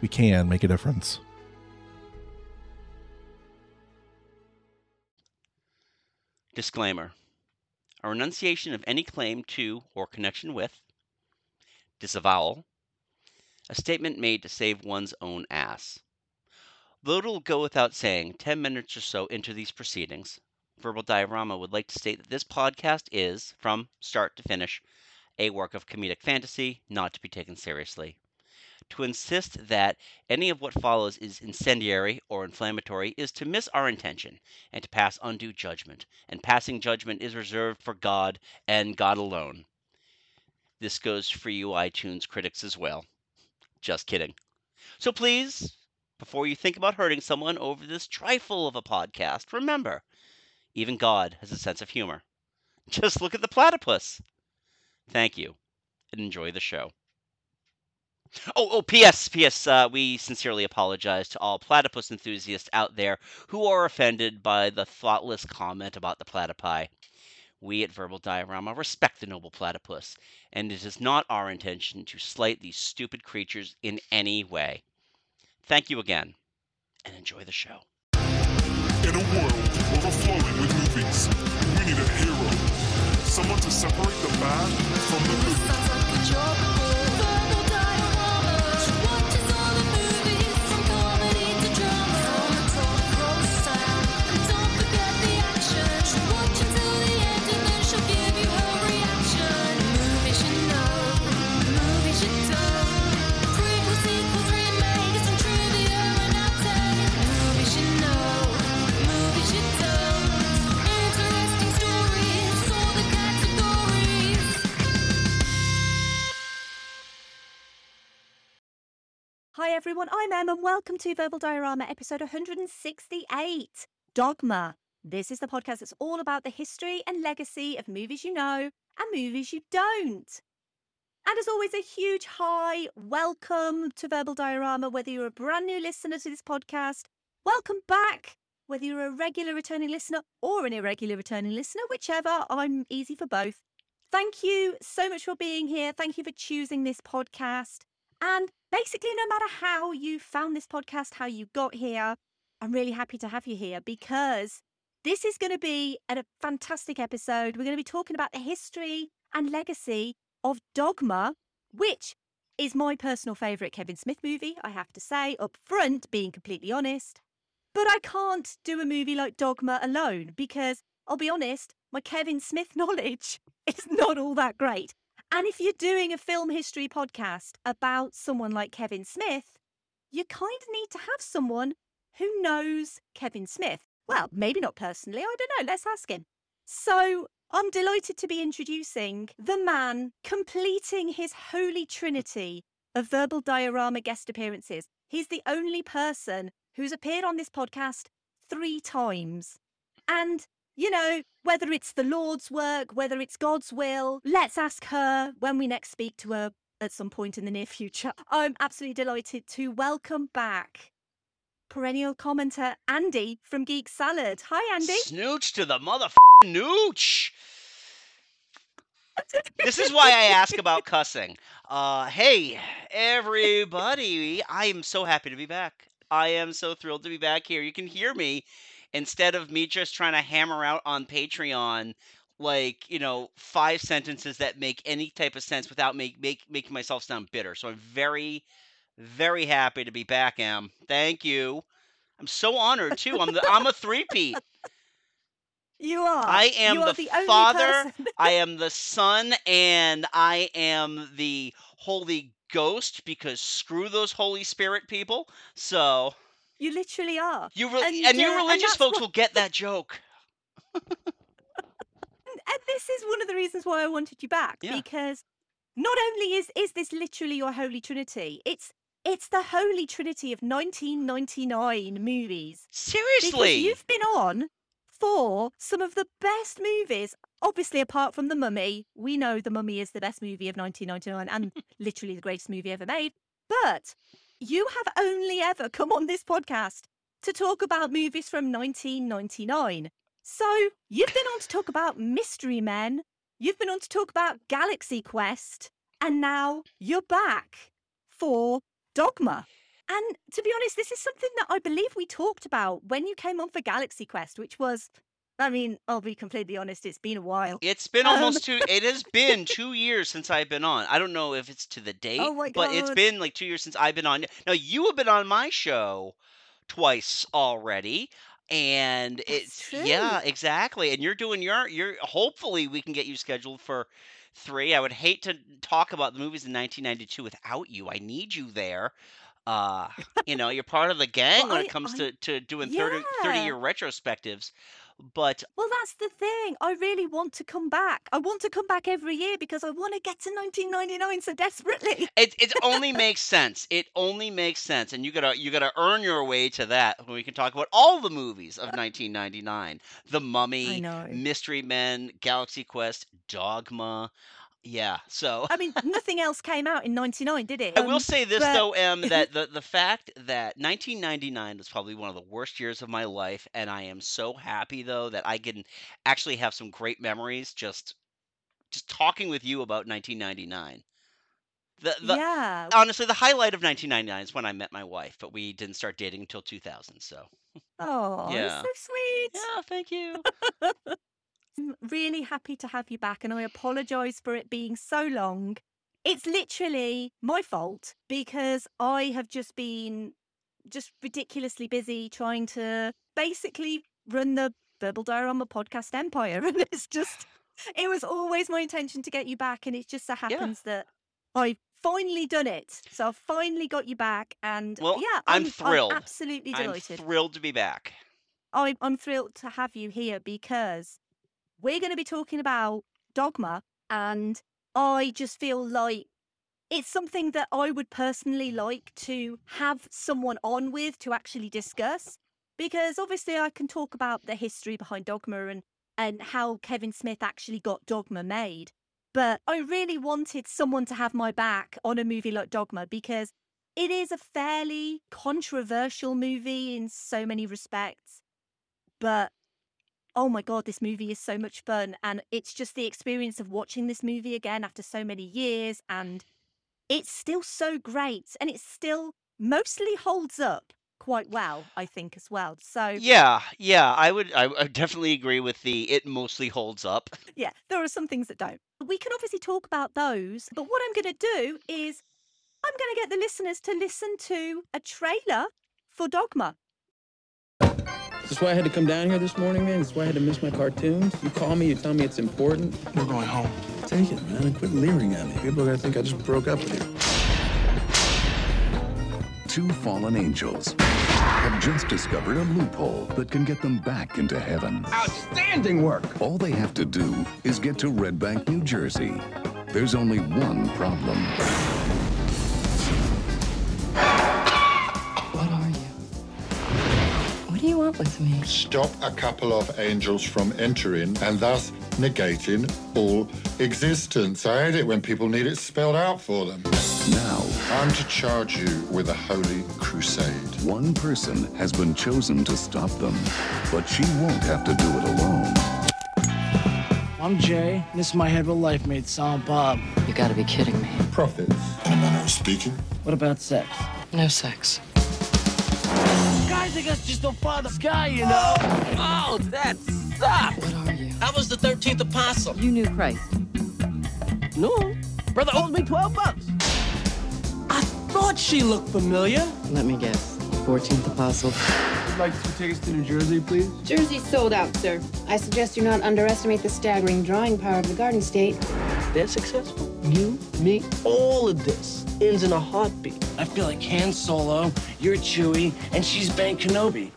we can make a difference. Disclaimer A renunciation of any claim to or connection with, disavowal, a statement made to save one's own ass. Though it'll go without saying, 10 minutes or so into these proceedings, Verbal Diorama would like to state that this podcast is, from start to finish, a work of comedic fantasy, not to be taken seriously to insist that any of what follows is incendiary or inflammatory is to miss our intention and to pass undue judgment, and passing judgment is reserved for God and God alone. This goes for you iTunes critics as well. Just kidding. So please, before you think about hurting someone over this trifle of a podcast, remember, even God has a sense of humor. Just look at the platypus. Thank you, and enjoy the show. Oh, oh, P.S. P.S. Uh, we sincerely apologize to all platypus enthusiasts out there who are offended by the thoughtless comment about the platypi. We at Verbal Diorama respect the noble platypus, and it is not our intention to slight these stupid creatures in any way. Thank you again, and enjoy the show. In a world overflowing with movies, we need a hero. Someone to separate the bad from the good. Everyone, I'm Em and welcome to Verbal Diorama episode 168 Dogma. This is the podcast that's all about the history and legacy of movies you know and movies you don't. And as always, a huge hi, welcome to Verbal Diorama. Whether you're a brand new listener to this podcast, welcome back. Whether you're a regular returning listener or an irregular returning listener, whichever, I'm easy for both. Thank you so much for being here. Thank you for choosing this podcast. And basically, no matter how you found this podcast, how you got here, I'm really happy to have you here because this is going to be a fantastic episode. We're going to be talking about the history and legacy of Dogma, which is my personal favourite Kevin Smith movie, I have to say, up front, being completely honest. But I can't do a movie like Dogma alone because I'll be honest, my Kevin Smith knowledge is not all that great. And if you're doing a film history podcast about someone like Kevin Smith, you kind of need to have someone who knows Kevin Smith. Well, maybe not personally, I don't know, let's ask him. So I'm delighted to be introducing the man completing his holy trinity of verbal diorama guest appearances. He's the only person who's appeared on this podcast three times. And you know, whether it's the Lord's work, whether it's God's will, let's ask her when we next speak to her at some point in the near future. I'm absolutely delighted to welcome back perennial commenter Andy from Geek Salad. Hi, Andy. Snooch to the mother nooch. this is why I ask about cussing. Uh, hey, everybody. I am so happy to be back. I am so thrilled to be back here. You can hear me instead of me just trying to hammer out on Patreon like you know five sentences that make any type of sense without make, make making myself sound bitter. So I'm very very happy to be back, Em. Thank you. I'm so honored too. I'm the I'm a three-peat. You are. I am are the the father, I am the son, and I am the Holy Ghost because screw those Holy Spirit people. So you literally are. you re- And, and, you uh, and religious that's folks will get that joke. And, and this is one of the reasons why I wanted you back Yeah. because not only is is this literally your holy trinity, it's it's the holy trinity of 1999 movies. Because Seriously. you've been on for some of the best movies. Obviously, apart from The Mummy, we know The Mummy is the best movie of 1999 and literally the greatest movie ever made. But you have only ever come on this podcast to talk about movies from 1999. So you've been on to talk about Mystery Men, you've been on to talk about Galaxy Quest, and now you're back for Dogma. And to be honest, this is something that I believe we talked about when you came on for Galaxy Quest, which was, I mean, I'll be completely honest, it's been a while. It's been Um, almost two. It has been two years since I've been on. I don't know if it's to the date, Oh my but it's been like two years since I've been on. Now you have been on my show twice already, and it's yeah, exactly. And you're doing your you're. Hopefully, we can get you scheduled for three. I would hate to talk about the movies in 1992 without you. I need you there. Uh, you know, you're part of the gang Well, when it comes I- to, to doing 30, 30 year retrospectives. But Well, that's the thing. I really want to come back. I want to come back every year because I want to get to 1999 so desperately. It it only makes sense. It only makes sense, and you gotta you gotta earn your way to that. When we can talk about all the movies of 1999, The Mummy. Mystery Men, Galaxy Quest, Dogma. Yeah. So I mean, nothing else came out in 99, did it? I will Um, say this but- though, Em, that the the fact that 1999 was probably one of the worst years of my life, and I am so happy though that I can actually have some great memories just just talking with you about 1999. The the yeah. honestly, the highlight of 1999 is when I met my wife, but we didn't start dating until 2000. So, Oh, yeah. so sweet. yeah, thank you. I'm really happy to have you back, and I apologize for it being so long. It's literally my fault because I have just been just ridiculously busy trying to basically run the Verbal Diorama podcast empire. And it's just, it was always my intention to get you back, and it just so happens that I've finally done it. So I've finally got you back, and Well, yeah, I'm thrilled. absolutely I'm delighted. thrilled to be back. I, I'm thrilled to have you here because we're going to be talking about dogma, and I just feel like it's something that I would personally like to have someone on with to actually discuss. Because obviously, I can talk about the history behind dogma and, and how Kevin Smith actually got dogma made. But I really wanted someone to have my back on a movie like Dogma because it is a fairly controversial movie in so many respects but oh my god this movie is so much fun and it's just the experience of watching this movie again after so many years and it's still so great and it still mostly holds up quite well i think as well so Yeah, yeah, I would, I definitely agree with the. It mostly holds up. yeah there are some things that don't we can obviously talk about those but what i'm going to do is i'm going to get the listeners to listen to a trailer for dogma That's why I had to come down here this morning, man. That's why I had to miss my cartoons. You call me, you tell me it's important. We're going home. Take it, man, and quit leering at me. People are gonna think I just broke up with you. Two fallen angels have just discovered a loophole that can get them back into heaven. Outstanding work! All they have to do is get to Red Bank, New Jersey. There's only one problem. What do you want with me? stop a couple of angels from entering and thus negating all existence. I hate it when people need it spelled out for them. Now, I'm to charge you with a holy crusade. one person has been chosen to stop them, but she won't have to do it alone. I'm Jay. This is my hetero life mate, Silent Bob. You gotta be kidding me. Prophets, in a manner of speaking. What about sex? No sex. Guys, I guess just don't follow the sky, you know? Oh, that sucks! What are you? I was the 13th apostle. You knew Christ. No. Brother owes me 12 bucks. I thought she looked familiar. Let me guess. 14th Apostle. I'd like two tickets to New Jersey, please. Jersey's sold out, sir. I suggest you not underestimate the staggering drawing power of the Garden State. They're successful. You, me, all of this ends in a heartbeat. I feel like Han Solo, you're Chewie, and she's Ben Kenobi.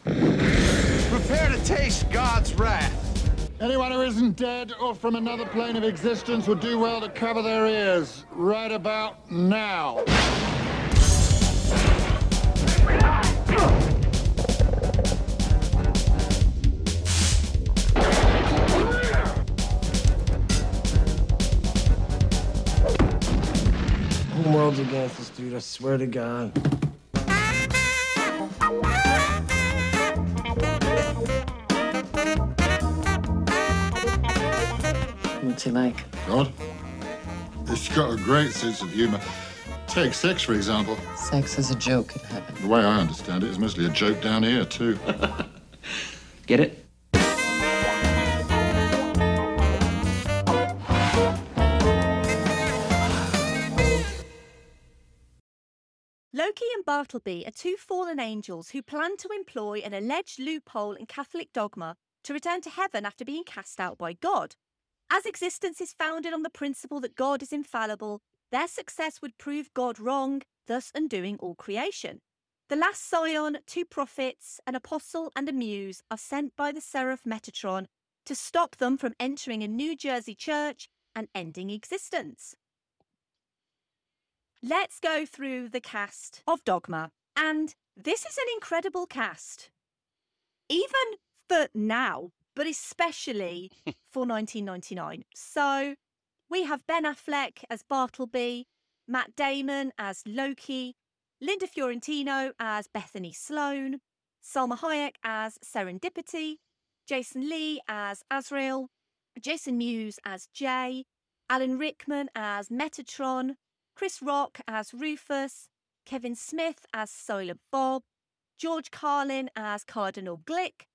Prepare to taste God's wrath. Anyone who isn't dead or from another plane of existence would do well to cover their ears right about now. The whole against us, dude. I swear to God. What's he like? God, it's got a great sense of humor. Take sex, for example. Sex is a joke in heaven. The way I understand it is mostly a joke down here, too. Get it? And Bartleby are two fallen angels who plan to employ an alleged loophole in Catholic dogma to return to heaven after being cast out by God. As existence is founded on the principle that God is infallible, their success would prove God wrong, thus undoing all creation. The last scion, two prophets, an apostle, and a muse are sent by the seraph Metatron to stop them from entering a New Jersey church and ending existence. Let's go through the cast of Dogma. And this is an incredible cast. Even for now, but especially for 1999. So we have Ben Affleck as Bartleby, Matt Damon as Loki, Linda Fiorentino as Bethany Sloan, Salma Hayek as Serendipity, Jason Lee as Azrael, Jason Mewes as Jay, Alan Rickman as Metatron, Chris Rock as Rufus, Kevin Smith as Silent Bob, George Carlin as Cardinal Glick,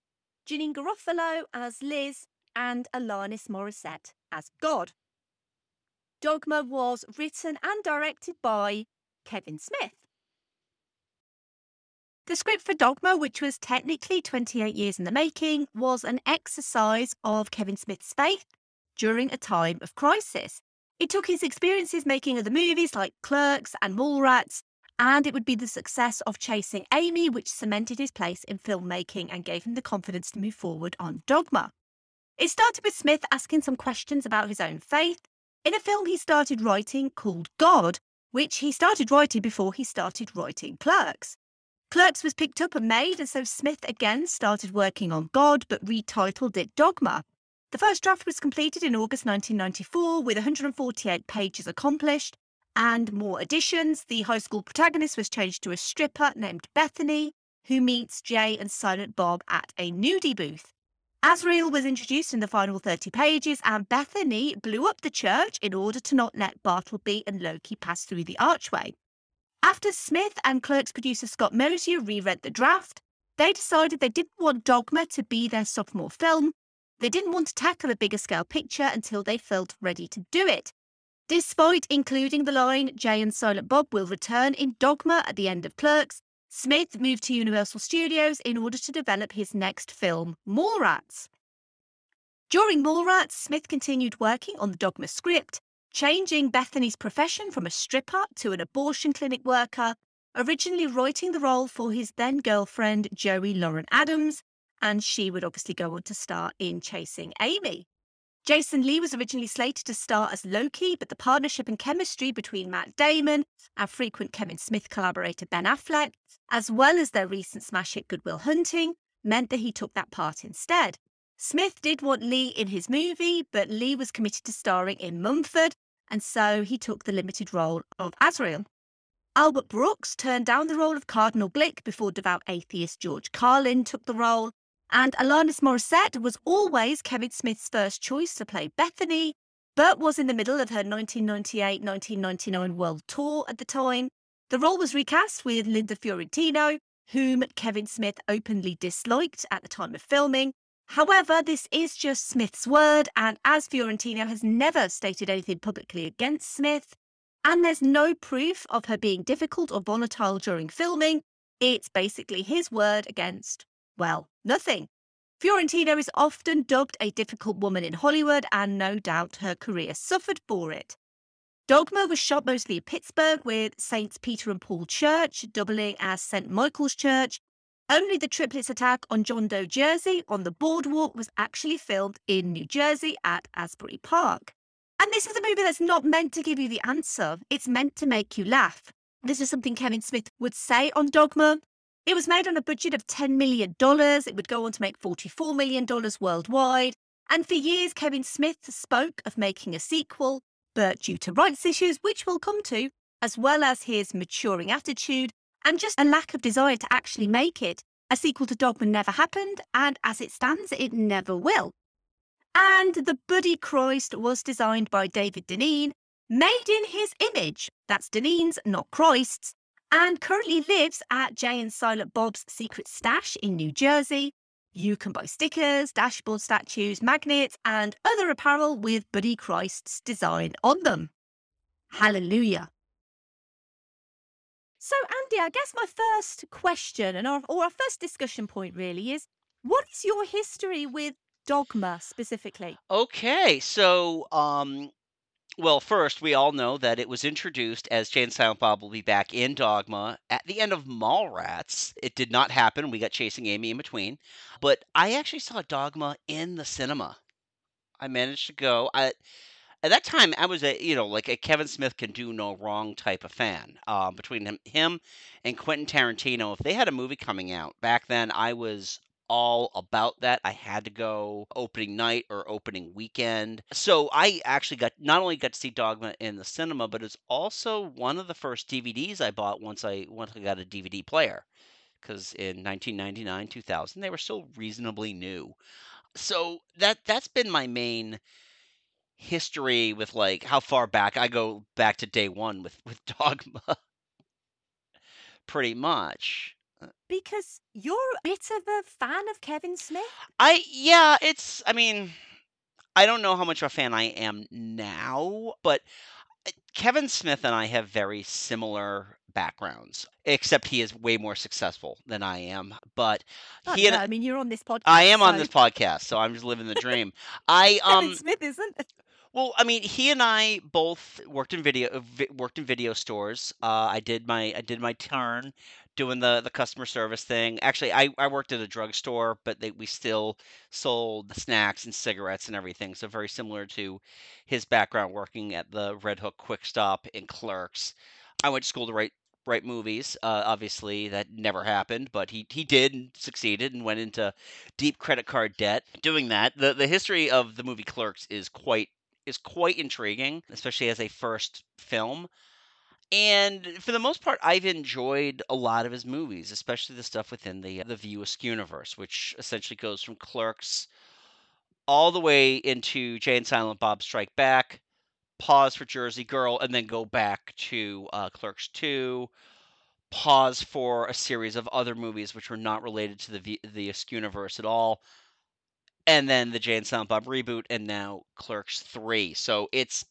Janeane Garofalo as Liz, and Alanis Morissette as God. Dogma was written and directed by Kevin Smith. The script for Dogma, which was technically 28 years in the making, was an exercise of Kevin Smith's faith during a time of crisis. It took his experiences making other movies like Clerks and Mallrats, and it would be the success of Chasing Amy which cemented his place in filmmaking and gave him the confidence to move forward on Dogma. It started with Smith asking some questions about his own faith in a film he started writing called God, which he started writing before he started writing Clerks. Clerks was picked up and made, and so Smith again started working on God but retitled it Dogma. The first draft was completed in August 1994 with 148 pages accomplished and more additions. The high school protagonist was changed to a stripper named Bethany, who meets Jay and Silent Bob at a nudie booth. Azrael was introduced in the final 30 pages, and Bethany blew up the church in order to not let Bartleby and Loki pass through the archway. After Smith and Clerks producer Scott Mosier reread the draft, they decided they didn't want Dogma to be their sophomore film. They didn't want to tackle a bigger scale picture until they felt ready to do it. Despite including the line Jay and Silent Bob will return in Dogma at the end of Clerks, Smith moved to Universal Studios in order to develop his next film, Mallrats. During Mallrats, Smith continued working on the Dogma script, changing Bethany's profession from a stripper to an abortion clinic worker, originally writing the role for his then girlfriend, Joey Lauren Adams, and she would obviously go on to star in Chasing Amy. Jason Lee was originally slated to star as Loki, but the partnership and chemistry between Matt Damon and frequent Kevin Smith collaborator Ben Affleck, as well as their recent smash hit Good Will Hunting, meant that he took that part instead. Smith did want Lee in his movie, but Lee was committed to starring in Mumford, and so he took the limited role of Azrael. Albert Brooks turned down the role of Cardinal Glick before devout atheist George Carlin took the role, and Alanis Morissette was always Kevin Smith's first choice to play Bethany, but was in the middle of her 1998 1999 world tour at the time. The role was recast with Linda Fiorentino, whom Kevin Smith openly disliked at the time of filming. However, this is just Smith's word, and as Fiorentino has never stated anything publicly against Smith, and there's no proof of her being difficult or volatile during filming, It's basically his word against, well, nothing. Fiorentino is often dubbed a difficult woman in Hollywood, and no doubt her career suffered for it. Dogma was shot mostly in Pittsburgh with Saints Peter and Paul Church doubling as St. Michael's Church. Only the triplets attack on John Doe, Jersey on the boardwalk was actually filmed in New Jersey at Asbury Park. And this is a movie that's not meant to give you the answer, it's meant to make you laugh. This is something Kevin Smith would say on Dogma. It was made on a budget of $10 million. It would go on to make $44 million worldwide. And for years, Kevin Smith spoke of making a sequel, but due to rights issues, which we'll come to, as well as his maturing attitude and just a lack of desire to actually make it, a sequel to Dogma never happened, and as it stands, it never will. And the Buddy Christ was designed by David Deneen, made in his image. That's Deneen's, not Christ's, and currently lives at Jay and Silent Bob's Secret Stash in New Jersey. You can buy stickers, dashboard statues, magnets, and other apparel with Buddy Christ's design on them. Hallelujah. So, Andy, I guess my first question and our, or our first discussion point really is what is your history with dogma specifically? Okay, so um, well, first we all know that it was introduced as Jay and Silent Bob will be back in Dogma at the end of Mallrats. It did not happen. We got Chasing Amy in between, but I actually saw Dogma in the cinema. I managed to go. I, at that time, I was a you know like a Kevin Smith can do no wrong type of fan. Um, between him, him and Quentin Tarantino, if they had a movie coming out back then, I was all about that. I had to go opening night or opening weekend. So I actually got not only got to see Dogma in the cinema, but it's also one of the first DVDs I bought once I once I got a DVD player. Because in 1999, 2000, they were still reasonably new. So that that's been my main history with like how far back I go back to day one with with Dogma. Pretty much. Because you're a bit of a fan of Kevin Smith. I yeah, it's I mean, I don't know how much of a fan I am now, but uh, Kevin Smith and I have very similar backgrounds, except he is way more successful than I am. But I he and know, I mean, you're on this podcast. I am on this podcast, so I'm just living the dream. I Kevin um Smith isn't. Well, I mean, he and I both worked in video uh, worked in video stores. Uh, I did my I did my turn doing the the customer service thing. Actually, I, I worked at a drugstore, but they, we still sold snacks and cigarettes and everything. So very similar to his background working at the Red Hook Quick Stop in Clerks. I went to school to write write movies. Uh, obviously, that never happened, but he he did and succeeded and went into deep credit card debt doing that. the The history of the movie Clerks is quite is quite intriguing, especially as a first film. And for the most part, I've enjoyed a lot of his movies, especially the stuff within the the View Askew universe, which essentially goes from Clerks all the way into Jay and Silent Bob Strike Back, pause for Jersey Girl, and then go back to uh, Clerks 2, pause for a series of other movies which were not related to the v- the Askew universe at all, and then the Jay and Silent Bob reboot, and now Clerks 3. So it's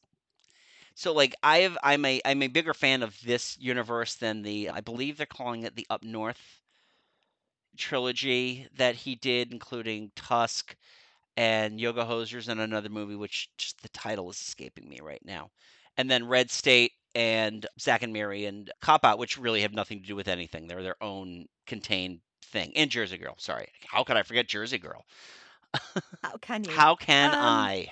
so like I have I'm a I'm a bigger fan of this universe than the I believe they're calling it the Up North trilogy that he did, including Tusk and Yoga Hosers and another movie which just the title is escaping me right now. And then Red State and Zack and Miri and Cop Out, which really have nothing to do with anything. They're their own contained thing. And Jersey Girl, sorry. How could I forget Jersey Girl? How can you? How can Um, I?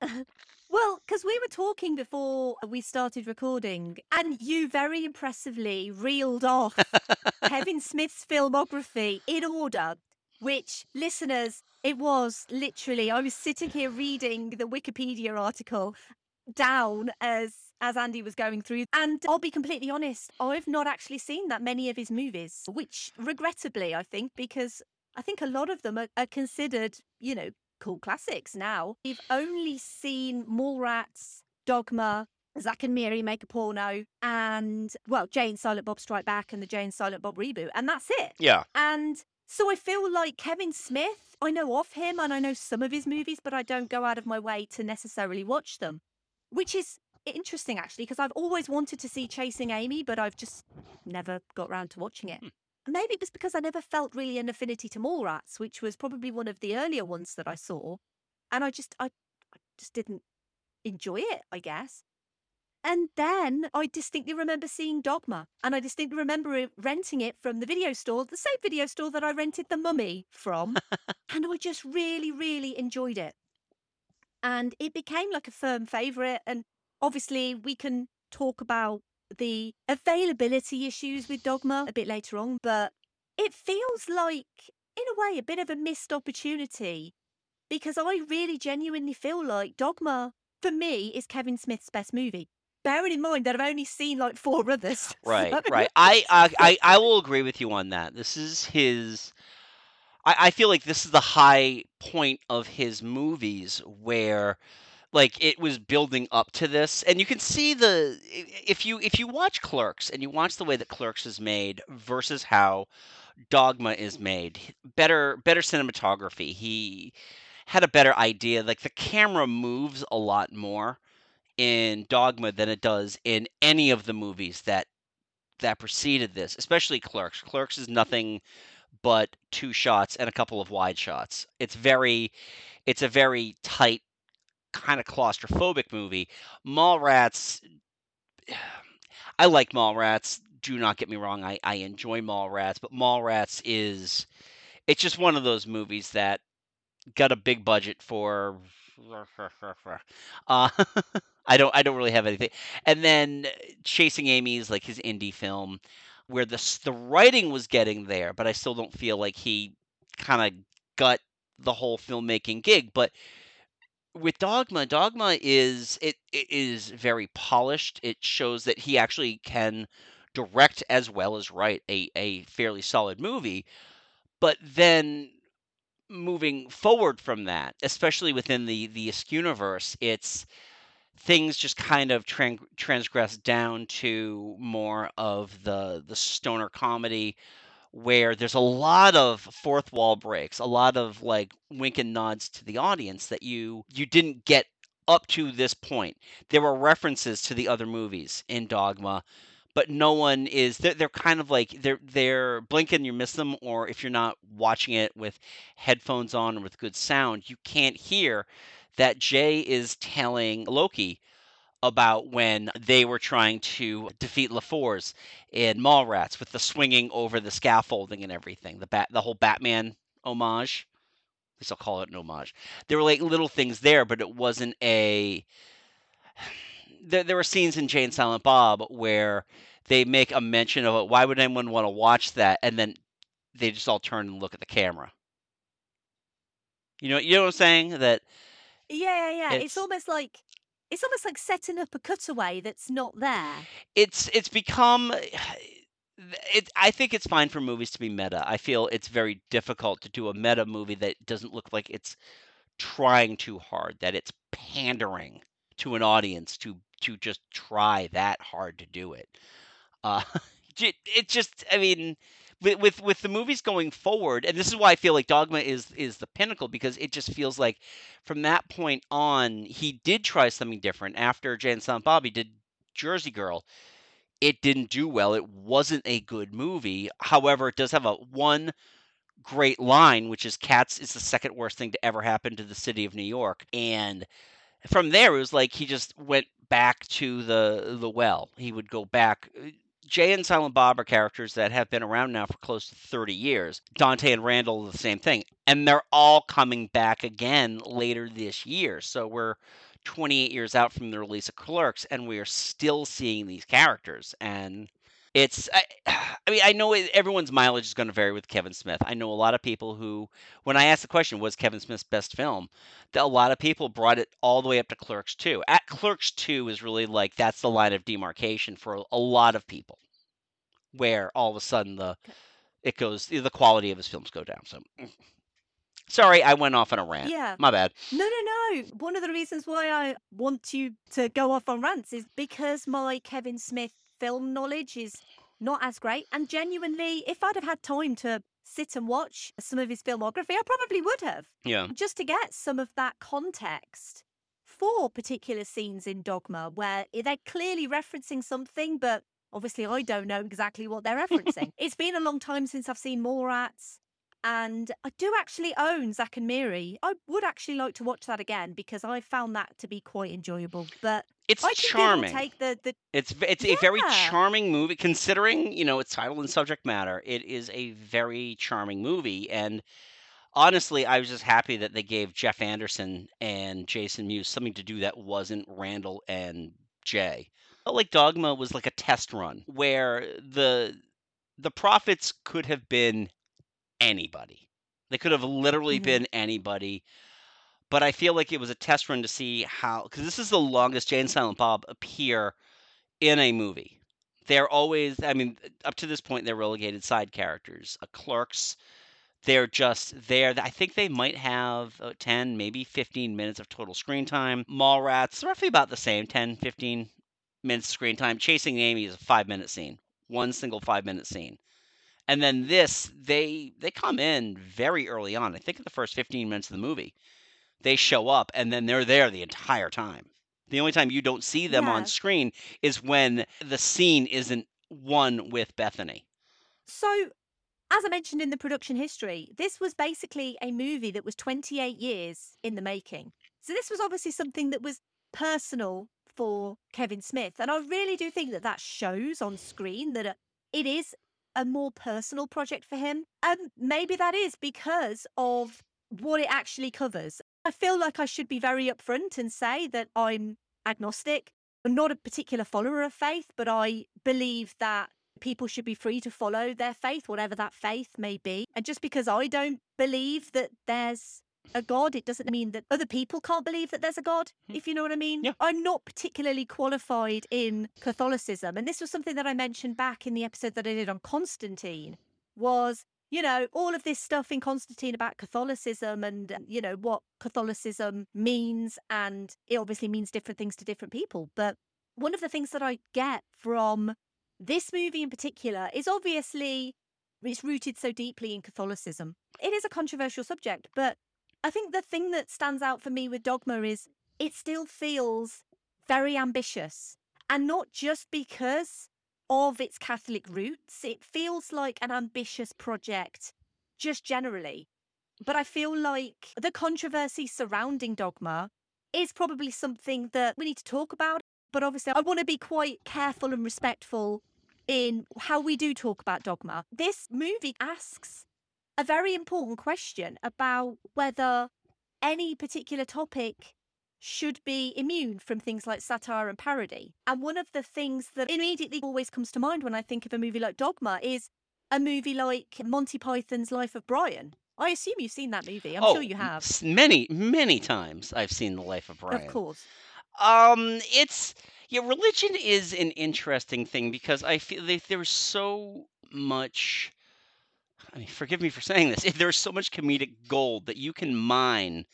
Well, because we were talking before we started recording, and you very impressively reeled off Kevin Smith's filmography in order, which, listeners, it was literally, I was sitting here reading the Wikipedia article down as as Andy was going through. And I'll be completely honest, I've not actually seen that many of his movies, which regrettably, I think, because I think a lot of them are, are considered, you know, cool classics now. We've only seen Mallrats, Dogma, Zack and Miri make a porno, and well, Jay and Silent Bob Strike Back and the Jay and Silent Bob reboot, and that's it. Yeah. And so I feel like Kevin Smith, I know of him and I know some of his movies, but I don't go out of my way to necessarily watch them, which is interesting actually, because I've always wanted to see Chasing Amy, but I've just never got round to watching it. Hmm. Maybe it was because I never felt really an affinity to Mallrats, which was probably one of the earlier ones that I saw, and I just I, I just didn't enjoy it, I guess. And then I distinctly remember seeing Dogma, and I distinctly remember renting it from the video store, the same video store that I rented The Mummy from, and I just really, really enjoyed it. And it became like a firm favourite. And obviously, we can talk about the availability issues with Dogma a bit later on, but it feels like, in a way, a bit of a missed opportunity because I really genuinely feel like Dogma, for me, is Kevin Smith's best movie. Bearing in mind that I've only seen like four others. Right, so- right. I, I I I will agree with you on that. This is his. I, I feel like this is the high point of his movies where like it was building up to this and you can see the if you if you watch clerks and you watch the way that clerks is made versus how dogma is made better better cinematography he had a better idea like the camera moves a lot more in dogma than it does in any of the movies that that preceded this especially clerks. Clerks is nothing but two shots and a couple of wide shots. It's very it's a very tight kind of claustrophobic movie. Mallrats, I like Mallrats. Do not get me wrong. I, I enjoy Mallrats, but Mallrats is it's just one of those movies that got a big budget for. Uh, I don't I don't really have anything. And then Chasing Amy is like his indie film, where the the writing was getting there, but I still don't feel like he kind of got the whole filmmaking gig. But with Dogma, Dogma is it, it is very polished. It shows that he actually can direct as well as write a, a fairly solid movie. But then moving forward from that, especially within the the universe, it's things just kind of tran- transgress down to more of the the stoner comedy where there's a lot of fourth wall breaks, a lot of like wink and nods to the audience that you you didn't get up to this point. There were references to the other movies in Dogma, but no one is they're, they're kind of like they're they're blinking you miss them or if you're not watching it with headphones on or with good sound, you can't hear that Jay is telling Loki about when they were trying to defeat LaFours in Mallrats with the swinging over the scaffolding and everything. The bat, the whole Batman homage. At least I'll call it an homage. There were like little things there, but it wasn't a. There, there were scenes in Jay and Silent Bob where they make a mention of it. Why would anyone want to watch that? And then they just all turn and look at the camera. You know, you know what I'm saying? That Yeah, yeah, yeah. It's, It's- almost like it's almost like setting up a cutaway that's not there. it's it's become it I think it's fine for movies to be meta. I feel it's very difficult to do a meta movie that doesn't look like it's trying too hard, that it's pandering to an audience to to just try that hard to do it. Uh it, it just I mean with, with with the movies going forward, and this is why I feel like Dogma is is the pinnacle because it just feels like from that point on he did try something different. After Jay and Silent Bob, did Jersey Girl. It didn't do well. It wasn't a good movie. However, it does have a one great line, which is "Cats is the second worst thing to ever happen to the city of New York." And from there, it was like he just went back to the the well. He would go back. Uh, Jay and Silent Bob are characters that have been around now for close to 30 years. Dante and Randall are the same thing. And they're all coming back again later this year. So we're 28 years out from the release of Clerks and we are still seeing these characters and it's I, I mean I know everyone's mileage is going to vary with Kevin Smith. I know a lot of people who when I asked the question was Kevin Smith's best film, that a lot of people brought it all the way up to Clerks 2. At Clerks 2 is really like that's the line of demarcation for a, lot of people where all of a sudden the it goes the quality of his films go down. So sorry, I went off on a rant. Yeah. My bad. No, no, no. One of the reasons why I want you to go off on rants is because my Kevin Smith film knowledge is not as great. And genuinely, if I'd have had time to sit and watch some of his filmography, I probably would have. Yeah. Just to get some of that context for particular scenes in Dogma where they're clearly referencing something, but obviously I don't know exactly what they're referencing. it's been a long time since I've seen Mallrats. And I do actually own Zack and Miri. I would actually like to watch that again because I found that to be quite enjoyable. But It's I can give or charming. take the the It's it's a very charming movie considering, you know, its title and subject matter. It is a very charming movie and honestly, I was just happy that they gave Jeff Anderson and Jason Mewes something to do that wasn't Randall and Jay. Felt like Dogma was like a test run where the the prophets could have been anybody. They could have literally Mhm. been anybody. But I feel like it was a test run to see how because this is the longest Jay and Silent Bob appear in a movie. They're always, I mean, up to this point, they're relegated side characters. Uh, Clerks, they're just there. I think they might have uh, 10, maybe 15 minutes of total screen time. Mallrats, roughly about the same 10, 15 minutes screen time. Chasing Amy is a five minute scene, one single five minute scene. And then this, they they come in very early on. I think in the first 15 minutes of the movie, they show up and then they're there the entire time. The only time you don't see them on screen is when the scene isn't one with Bethany. So, as I mentioned in the production history, this was basically a movie that was 28 years in the making. So, this was obviously something that was personal for Kevin Smith. And I really do think that that shows on screen that uh, it is a more personal project for him. And maybe that is because of what it actually covers. I feel like I should be very upfront and say that I'm agnostic. I'm not a particular follower of faith, but I believe that people should be free to follow their faith, whatever that faith may be. And just because I don't believe that there's a God, it doesn't mean that other people can't believe that there's a God, hmm. if you know what I mean. I'm not particularly qualified in Catholicism. And this was something that I mentioned back in the episode that I did on Constantine was, you know, all of this stuff in Constantine about Catholicism and, uh, you know, what Catholicism means. And it obviously means different things to different people. But one of the things that I get from this movie in particular is obviously it's rooted so deeply in Catholicism. It is a controversial subject, but I think the thing that stands out for me with Dogma is it still feels very ambitious. And not just because of its Catholic roots, it feels like an ambitious project just generally. But I feel like the controversy surrounding Dogma is probably something that we need to talk about. But obviously, I want to be quite careful and respectful in how we do talk about Dogma. This movie asks a very important question about whether any particular topic should be immune from things like satire and parody. And one of the things that immediately always comes to mind when I think of a movie like Dogma is a movie like Monty Python's Life of Brian. I assume you've seen that movie. I'm oh, sure you have. Many, many times I've seen The Life of Brian. Of course. Um, it's yeah, religion is an interesting thing because I feel that there's so much. I mean, forgive me for saying this. If there's so much comedic gold that you can mine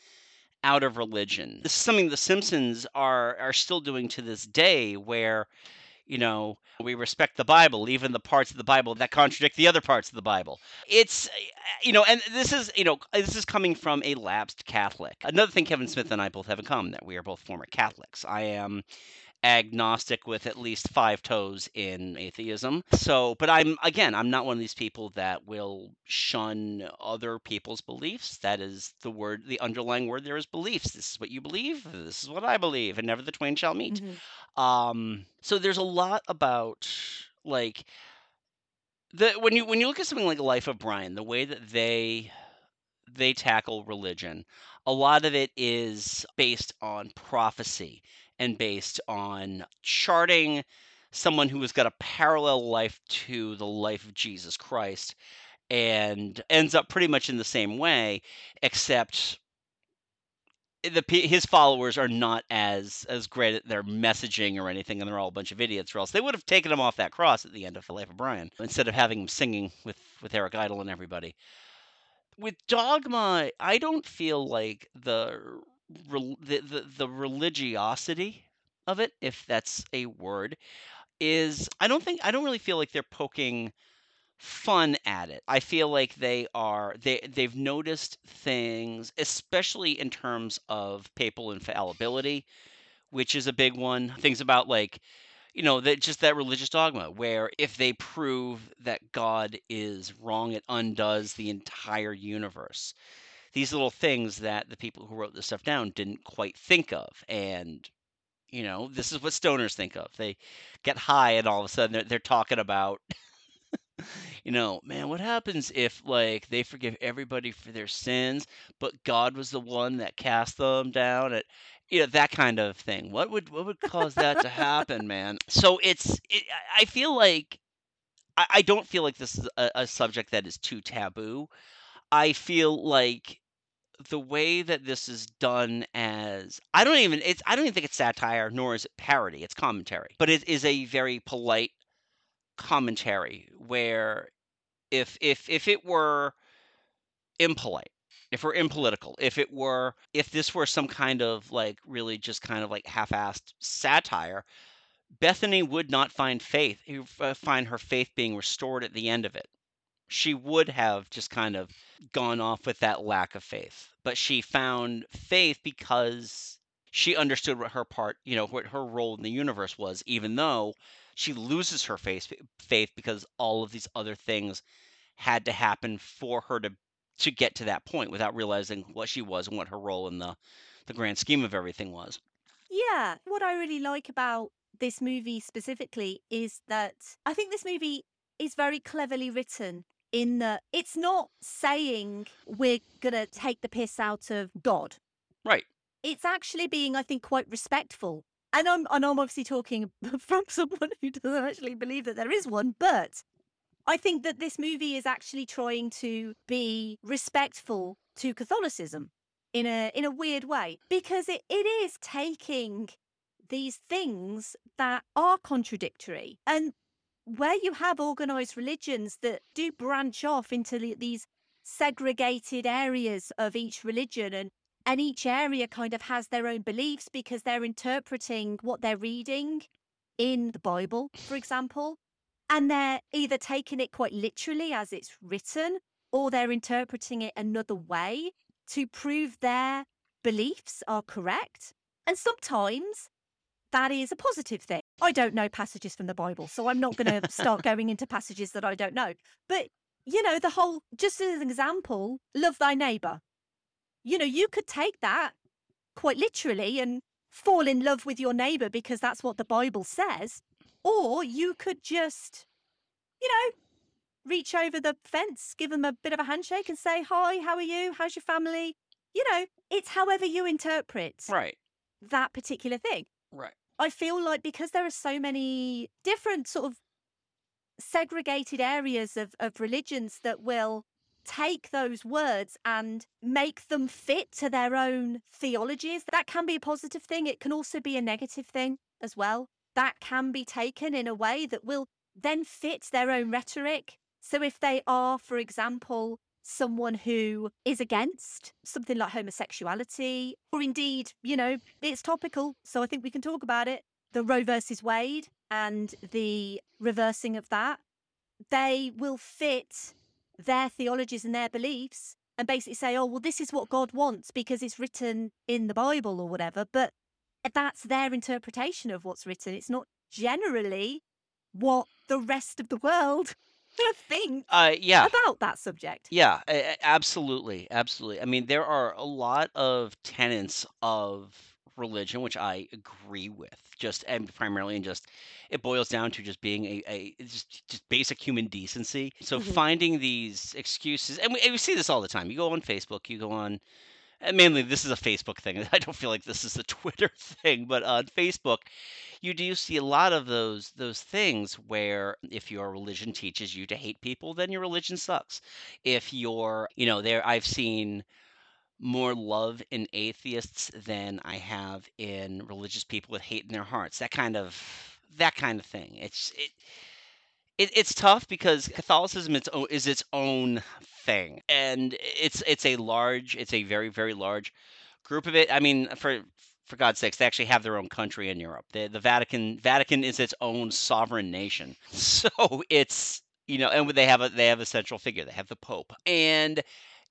out of religion, this is something the Simpsons are are still doing to this day, where you know we respect the Bible, even the parts of the Bible that contradict the other parts of the Bible. It's uh, you know, and this is you know this is coming from a lapsed Catholic. Another thing Kevin Smith and I both have in common that we are both former Catholics. I am agnostic with at least five toes in atheism. So, but I'm again, I'm not one of these people that will shun other people's beliefs. That is the word, the underlying word there is beliefs. This is what you believe. This is what I believe, and never the twain shall meet. Um, so there's a lot about like the when you when you look at something like Life of Brian, the way that they they tackle religion, a lot of it is based on prophecy and based on charting someone who has got a parallel life to the life of Jesus Christ and ends up pretty much in the same way except the his followers are not as as great at their messaging or anything, and they're all a bunch of idiots. Or else they would have taken him off that cross at the end of the life of Brian instead of having him singing with with Eric Idle and everybody. With Dogma, I don't feel like the rel- the, the the religiosity of it, if that's a word, is I don't think I don't really feel like they're poking fun at it. I feel like they are they they've noticed things, especially in terms of papal infallibility, which is a big one. Things about like you know that just that religious dogma where if they prove that god is wrong it undoes the entire universe these little things that the people who wrote this stuff down didn't quite think of. And you know this is what stoners think of. They get high and all of a sudden they're, they're talking about you know man what happens if like they forgive everybody for their sins but god was the one that cast them down? At you know that kind of thing. What would what would cause that to happen man? So it's it, i feel like I, I don't feel like this is a, a subject that is too taboo i feel like the way that this is done as I don't even it's I don't even think it's satire nor is it parody it's commentary but it is a very polite commentary where if if if it were impolite if we're impolitical if it were if this were some kind of like really just kind of like half-assed satire bethany would not find faith uh, find her faith being restored at the end of it she would have just kind of gone off with that lack of faith but she found faith because she understood what her part you know what her role in the universe was even though she loses her faith faith because all of these other things had to happen for her to to get to that point without realizing what she was and what her role in the the grand scheme of everything was. Yeah, what I really like about this movie specifically is that I think this movie is very cleverly written in that it's not saying we're going to take the piss out of God. Right. It's actually being, I think, quite respectful. And I'm, and I'm obviously talking from someone who doesn't actually believe that there is one, but I think that this movie is actually trying to be respectful to Catholicism in a in a weird way because it, it is taking these things that are contradictory and where you have organized religions that do branch off into these segregated areas of each religion and and each area kind of has their own beliefs because they're interpreting what they're reading in the bible for example and they're either taking it quite literally as it's written or they're interpreting it another way to prove their beliefs are correct. And sometimes that is a positive thing. I don't know passages from the Bible, so I'm not going to start going into passages that I don't know. But, you know, the whole, just as an example, love thy neighbor. You know, you could take that quite literally and fall in love with your neighbor because that's what the Bible says. Or you could just, you know, reach over the fence, give them a bit of a handshake and say, Hi, how are you? How's your family? You know, it's however you interpret Right. that particular thing. Right. I feel like because there are so many different sort of segregated areas of, of religions that will take those words and make them fit to their own theologies, that can be a positive thing. It can also be a negative thing as well. That can be taken in a way that will then fit their own rhetoric. So if they are, for example, someone who is against something like homosexuality, or indeed, you know, it's topical, so I think we can talk about it. The Roe versus Wade and the reversing of that, they will fit their theologies and their beliefs and basically say, oh, well, this is what God wants because it's written in the Bible or whatever. But that's their interpretation of what's written. It's not generally what the rest of the world think Uh, yeah. about that subject. Yeah, a- a- absolutely, absolutely. I mean, there are a lot of tenets of religion which I agree with. Just and primarily, and just it boils down to just being a, a it's just just basic human decency. So Mhm. finding these excuses, and we, and we see this all the time. You go on Facebook, you go on. And mainly, this is a Facebook thing. I don't feel like this is a Twitter thing, but on Facebook, you do see a lot of those those things where if your religion teaches you to hate people, then your religion sucks. If you're, you know, there I've seen more love in atheists than I have in religious people with hate in their hearts. That kind of that kind of thing. It's it it, it's tough because Catholicism its is its own thing, and it's it's a large, it's a very very large group of it. I mean, for for God's sakes, they actually have their own country in Europe. The the Vatican Vatican is its own sovereign nation, so it's you know, and they have a they have a central figure. They have the Pope, and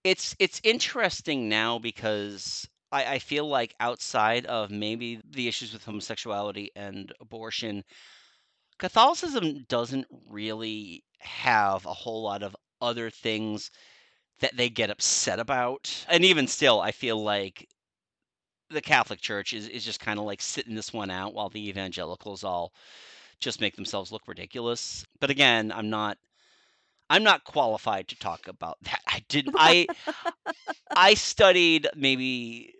it's it's interesting now because I, I feel like outside of maybe the issues with homosexuality and abortion, Catholicism doesn't really have a whole lot of other things that they get upset about. And even still, I feel like the Catholic Church is, is just kind of like sitting this one out while the evangelicals all just make themselves look ridiculous. But again, I'm not I'm not qualified to talk about that. I didn't I I studied maybe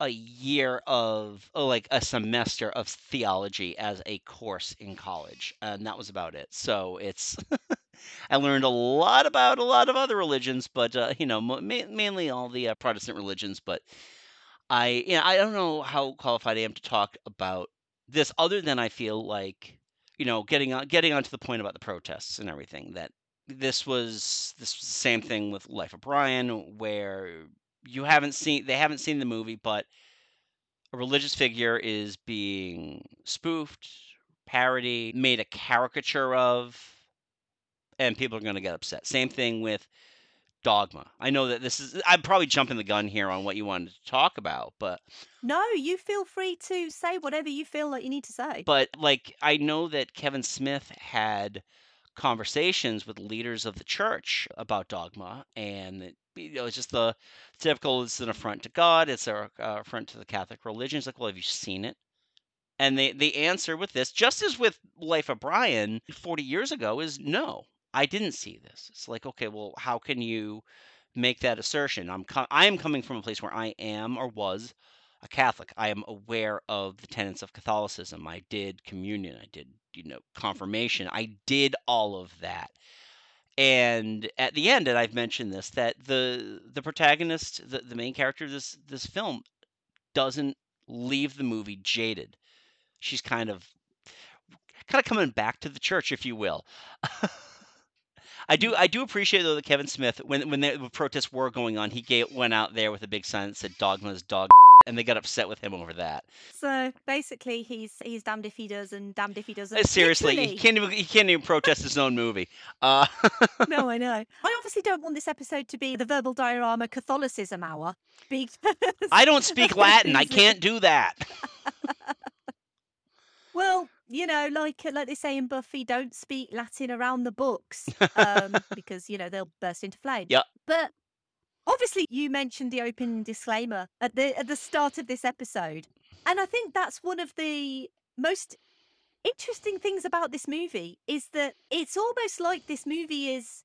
a year of oh, like a semester of theology as a course in college, and that was about it. So it's I learned a lot about a lot of other religions, but uh, you know, ma- mainly all the uh, Protestant religions. But I, you know, I don't know how qualified I am to talk about this, other than I feel like, you know, getting on getting onto the point about the protests and everything. That this was this was the same thing with Life of Brian, where you haven't seen they haven't seen the movie, but a religious figure is being spoofed, parody, made a caricature of, and people are going to get upset. Same thing with Dogma. I know that this is I'm probably jumping the gun here on what you wanted to talk about, but No, you feel free to say whatever you feel like you need to say. but like I know that Kevin Smith had conversations with leaders of the church about dogma and you know it's just the typical it's an affront to god it's a uh, affront to the catholic religion it's like well have you seen it? And the the answer with this just as with life of brian 40 years ago is no i didn't see this. It's like okay well how can you make that assertion? I'm com- i am coming from a place where i am or was a Catholic. I am aware of the tenets of Catholicism. I did communion. I did, you know, mm-hmm. confirmation. I did all of that. And at the end, and I've mentioned this, that the the protagonist, the, the main character of this this film, doesn't leave the movie jaded. She's kind of kind of coming back to the church, if you will. I do mm-hmm. I do appreciate though that Kevin Smith, when when the protests were going on, he gave, went out there with a big sign that said "Dogma's dog," and they got upset with him over that. So basically, he's he's damned if he does and damned if he doesn't. Uh, Seriously, he can't even he can't even protest his own movie. Uh, no, I know. I obviously don't want this episode to be the verbal diorama Catholicism hour. Because I don't speak Latin. I can't do that. Well, you know, like like they say in Buffy, don't speak Latin around the books um, because you know they'll burst into flames. Yeah. But obviously, you mentioned the open disclaimer at the at the start of this episode, and I think that's one of the most interesting things about this movie is that it's almost like this movie is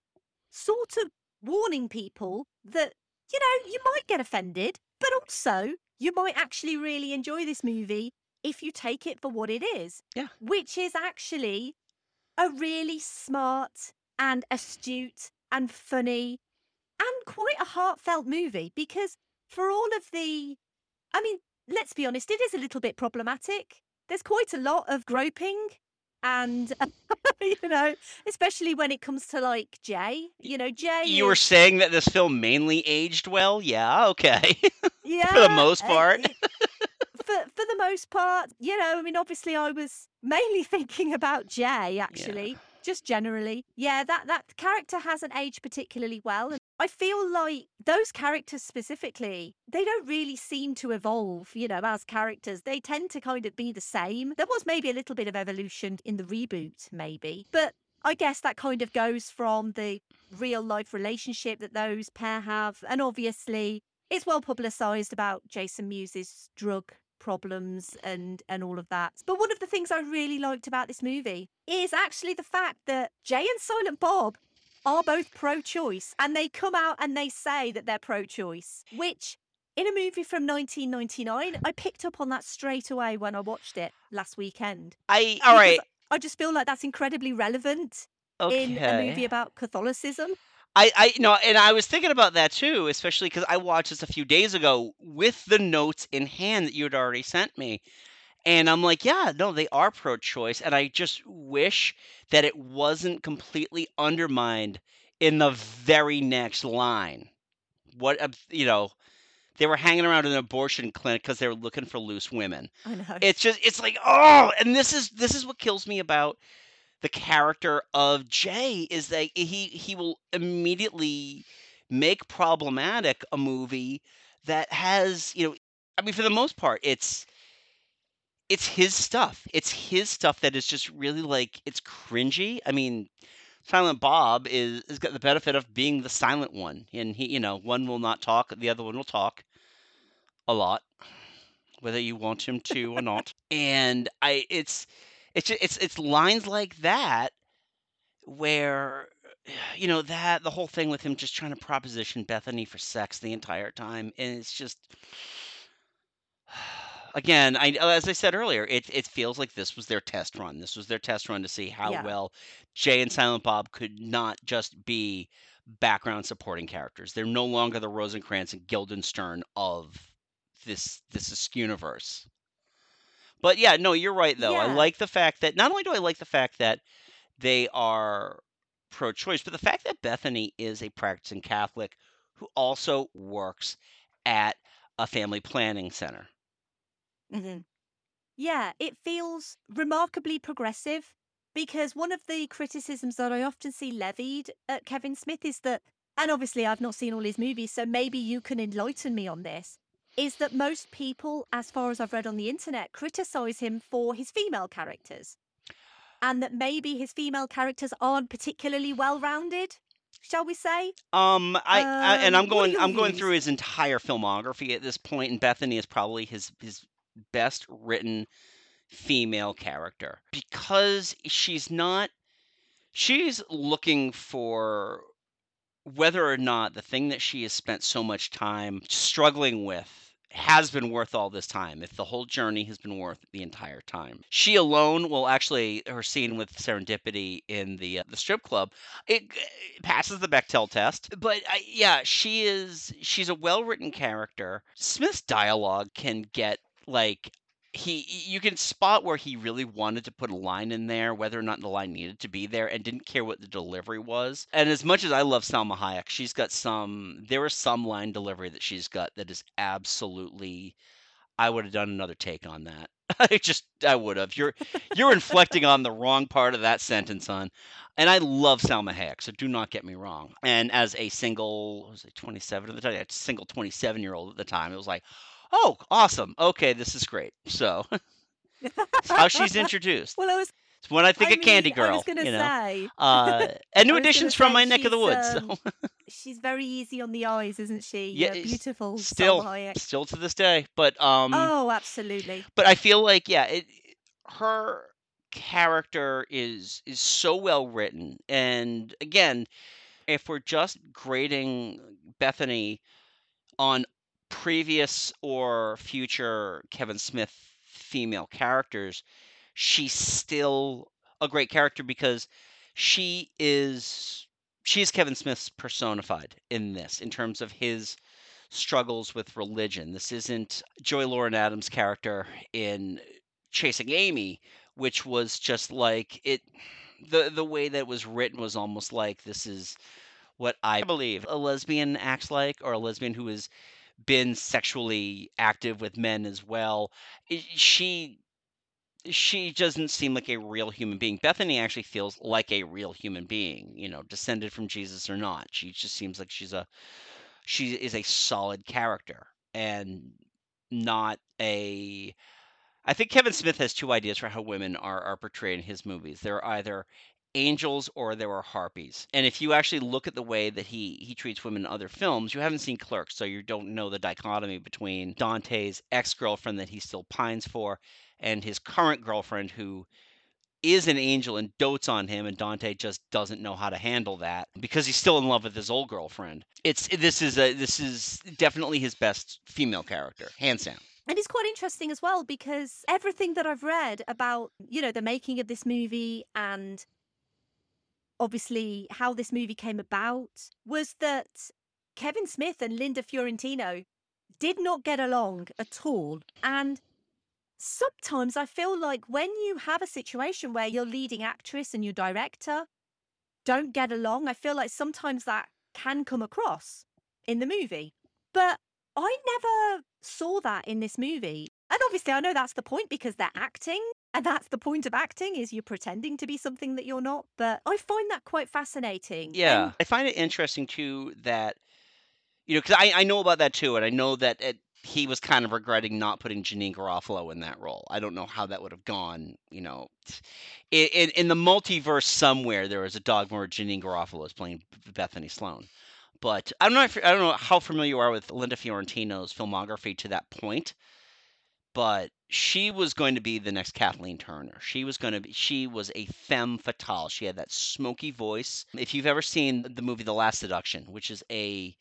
sort of warning people that you know you might get offended, but also you might actually really enjoy this movie if you take it for what it is. Yeah. Which is actually a really smart and astute and funny and quite a heartfelt movie because for all of the I mean, let's be honest, it is a little bit problematic. There's quite a lot of groping and you know, especially when it comes to like Jay. You know, Jay You were is- saying that this film mainly aged well. Yeah, okay. yeah, For the most uh, part. for for the most part, you know, I mean, obviously, I was mainly thinking about Jay, actually, just generally. Yeah, that that character hasn't aged particularly well, and I feel like those characters specifically, they don't really seem to evolve, you know, as characters. They tend to kind of be the same. There was maybe a little bit of evolution in the reboot, maybe, but I guess that kind of goes from the real life relationship that those pair have, and obviously it's well publicized about Jason Mewes' drug problems and and all of that. But one of the things I really liked about this movie is actually the fact that Jay and Silent Bob are both pro-choice and they come out and they say that they're pro-choice, which in a movie from 1999, I picked up on that straight away when I watched it last weekend. I all right. I just feel like that's incredibly relevant in a movie about Catholicism. I, I no, and I was thinking about that too, especially because I watched this a few days ago with the notes in hand that you had already sent me. And I'm like, yeah, no, they are pro choice. And I just wish that it wasn't completely undermined in the very next line. What, you know, they were hanging around an abortion clinic because they were looking for loose women. I know. It's just, it's like, oh, and this is, this is what kills me about the character of Jay is that he he will immediately make problematic a movie that has you know I mean for the most part it's it's his stuff. It's his stuff that is just really like it's cringy. I mean, Silent Bob is has got the benefit of being the silent one, and he, you know, one will not talk, the other one will talk a lot, whether you want him to or not. And I, it's, it's, ju- it's, it's lines like that where, you know, that the whole thing with him just trying to proposition Bethany for sex the entire time, and it's just again, I oh, as I said earlier, it it feels like this was their test run. This was their test run to see how Yeah. well Jay and Silent Bob could not just be background supporting characters. They're no longer the Rosencrantz and Guildenstern of this this universe. But yeah, no, you're right though. I like the fact that not only do I like the fact that they are pro-choice, but the fact that Bethany is a practicing Catholic who also works at a family planning center. hmm Yeah, it feels remarkably progressive because one of the criticisms that I often see levied at Kevin Smith is that, and obviously I've not seen all his movies, so maybe you can enlighten me on this, is that most people, as far as I've read on the internet, criticize him for his female characters. And that maybe his female characters aren't particularly well rounded, shall we say? Um, I, I and Um, I'm going I'm going through his entire filmography at this point, and Bethany is probably his his best written female character because she's not she's looking for whether or not the thing that she has spent so much time struggling with has been worth all this time if the whole journey has been worth the entire time. She alone will actually her scene with serendipity in the uh, the strip club it, it passes the Bechdel test but yeah she is she's a well-written character. Smith's dialogue can get like he you can spot where he really wanted to put a line in there whether or not the line needed to be there and didn't care what the delivery was and as much as i love salma hayek she's got some there is some line delivery that she's got that is absolutely i would have done another take on that i just i would have you're you're inflecting on the wrong part of that sentence hon and I love Salma Hayek, so do not get me wrong. And as a single, was it 27 at the time? A single 27 year old at the time, it was like, oh, awesome. Okay, this is great. So It's how she's introduced. Well, I was It's when I think I of Candy mean, I Girl. was gonna you know? say. Uh, and new I additions from my neck of the woods. um, So she's very easy on the eyes, isn't she? Yeah, it's beautiful. Still, still to this day. But um, oh, absolutely. but I feel like yeah, it, her character is is so well written, and again, if we're just grading Bethany on previous or future Kevin Smith female characters, she's still a great character because she is she's Kevin Smith's personified in this in terms of his struggles with religion. This isn't Joey Lauren Adams' character in Chasing Amy, which was just like it the the way that it was written was almost like this is what I believe a lesbian acts like or a lesbian who has been sexually active with men as well. She she doesn't seem like a real human being. Bethany actually feels like a real human being, you know, descended from Jesus or not. She just seems like she's a she is a solid character and not a I think Kevin Smith has two ideas for how women are are portrayed in his movies. They're either angels or there were harpies. And if you actually look at the way that he he treats women in other films, you haven't seen Clerks, so you don't know the dichotomy between Dante's ex-girlfriend that he still pines for and his current girlfriend who is an angel and dotes on him and Dante just doesn't know how to handle that because he's still in love with his old girlfriend. It's this is a this is definitely his best female character, hands down. And it's quite interesting as well because everything that I've read about, you know, the making of this movie and obviously how this movie came about was that Kevin Smith and Linda Fiorentino did not get along at all. And sometimes I feel like when you have a situation where your leading actress and your director don't get along, I feel like sometimes that can come across in the movie. But I never saw that in this movie. And obviously I know that's the point because they're acting and that's the point of acting is you're pretending to be something that you're not. But I find that quite fascinating. Yeah, I find it interesting too that you know because I I know about that too, and I know that it, he was kind of regretting not putting Janeane Garofalo in that role. I don't know how that would have gone. You know, in in, in the multiverse somewhere there was a dogma where Janeane Garofalo is playing Bethany Sloan. But I don't Know. If, I don't know how familiar you are with Linda Fiorentino's filmography to that point. But she was going to be the next Kathleen Turner. She was going to be. She was a femme fatale. She had that smoky voice. If you've ever seen the movie The Last Seduction, which is a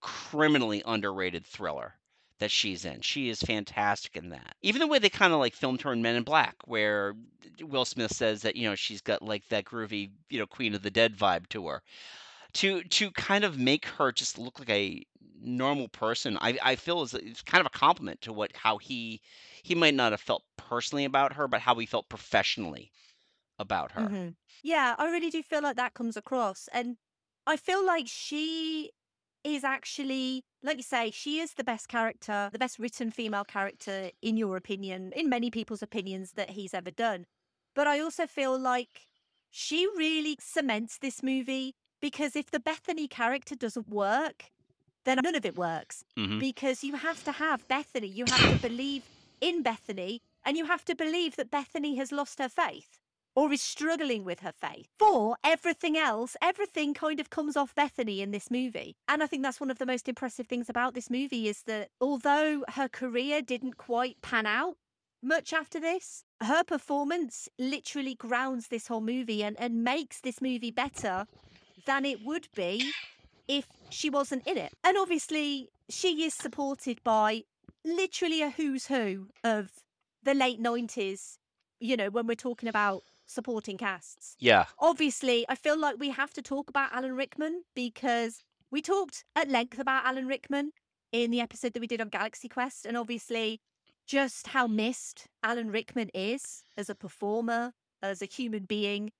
criminally underrated thriller that she's in. She is fantastic in that. Even the way they kind of like filmed her in Men in Black, where Will Smith says that you know she's got like that groovy you know Queen of the Dead vibe to her. To to kind of make her just look like a normal person, I I feel is it's kind of a compliment to what how he he might not have felt personally about her, but how he felt professionally about her. hmm Yeah, I really do feel like that comes across. And I feel like she is actually, like you say, she is the best character, the best written female character, in your opinion, in many people's opinions, that he's ever done. But I also feel like she really cements this movie because if the Bethany character doesn't work, then none of it works. Mhm. Because you have to have Bethany, you have to believe in Bethany, and you have to believe that Bethany has lost her faith or is struggling with her faith. For everything else, everything kind of comes off Bethany in this movie. And I think that's one of the most impressive things about this movie is that although her career didn't quite pan out much after this, her performance literally grounds this whole movie and, and makes this movie better than it would be if she wasn't in it. And obviously, she is supported by literally a who's who of the late 90s, you know, when we're talking about supporting casts. Yeah. Obviously, I feel like we have to talk about Alan Rickman because we talked at length about Alan Rickman in the episode that we did on Galaxy Quest, and obviously, just how missed Alan Rickman is as a performer, as a human being.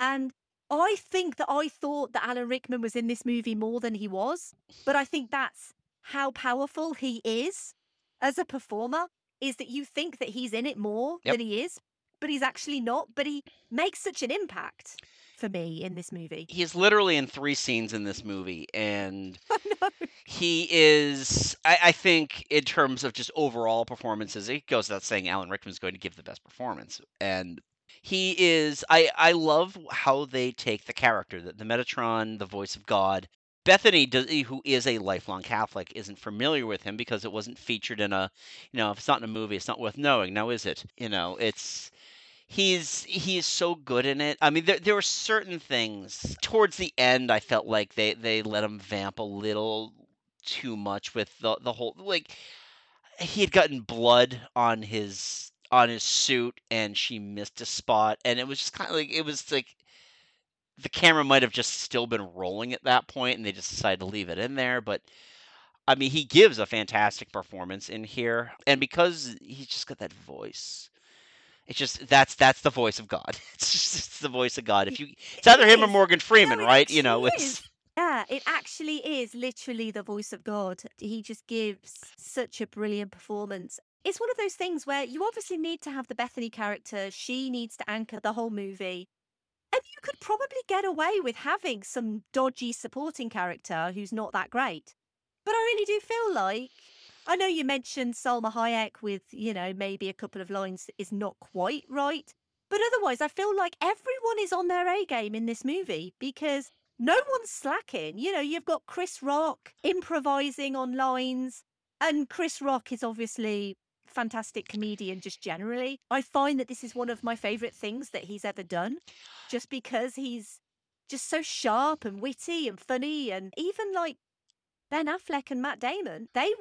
And I think that I thought that Alan Rickman was in this movie more than he was, but I think that's how powerful he is as a performer is that you think that he's in it more Yep. than he is, but he's actually not, but he makes such an impact for me in this movie. He's literally in three scenes in this movie, and he is. I, I think in terms of just overall performances, it goes without saying Alan Rickman's going to give the best performance, and he is. I I love how they take the character, the, the Metatron, the voice of God. Bethany, eh, who is a lifelong Catholic, isn't familiar with him because it wasn't featured in a, you know, if it's not in a movie, it's not worth knowing. Now is it? You know, it's he's he's so good in it. I mean, there there were certain things towards the end. I felt like they they let him vamp a little too much with the the whole like he had gotten blood on his on his suit and she missed a spot and it was just kind of like it was like the camera might have just still been rolling at that point and they just decided to leave it in there but I mean he gives a fantastic performance in here and because he's just got that voice it's just that's that's the voice of God. It's just it's the voice of God. If you, it's either him or Morgan Freeman, right? You know, it's is. Yeah, it actually is literally the voice of God. He just gives such a brilliant performance. It's one of those things where you obviously need to have the Bethany character. She needs to anchor the whole movie. And you could probably get away with having some dodgy supporting character who's not that great. But I really do feel like I know you mentioned Salma Hayek with, you know, maybe a couple of lines is not quite right. But otherwise, I feel like everyone is on their A game in this movie because no one's slacking. You know, you've got Chris Rock improvising on lines, and Chris Rock is obviously fantastic comedian just generally. I find that this is one of my favorite things that he's ever done just because he's just so sharp and witty and funny and even like Ben Affleck and Matt Damon, they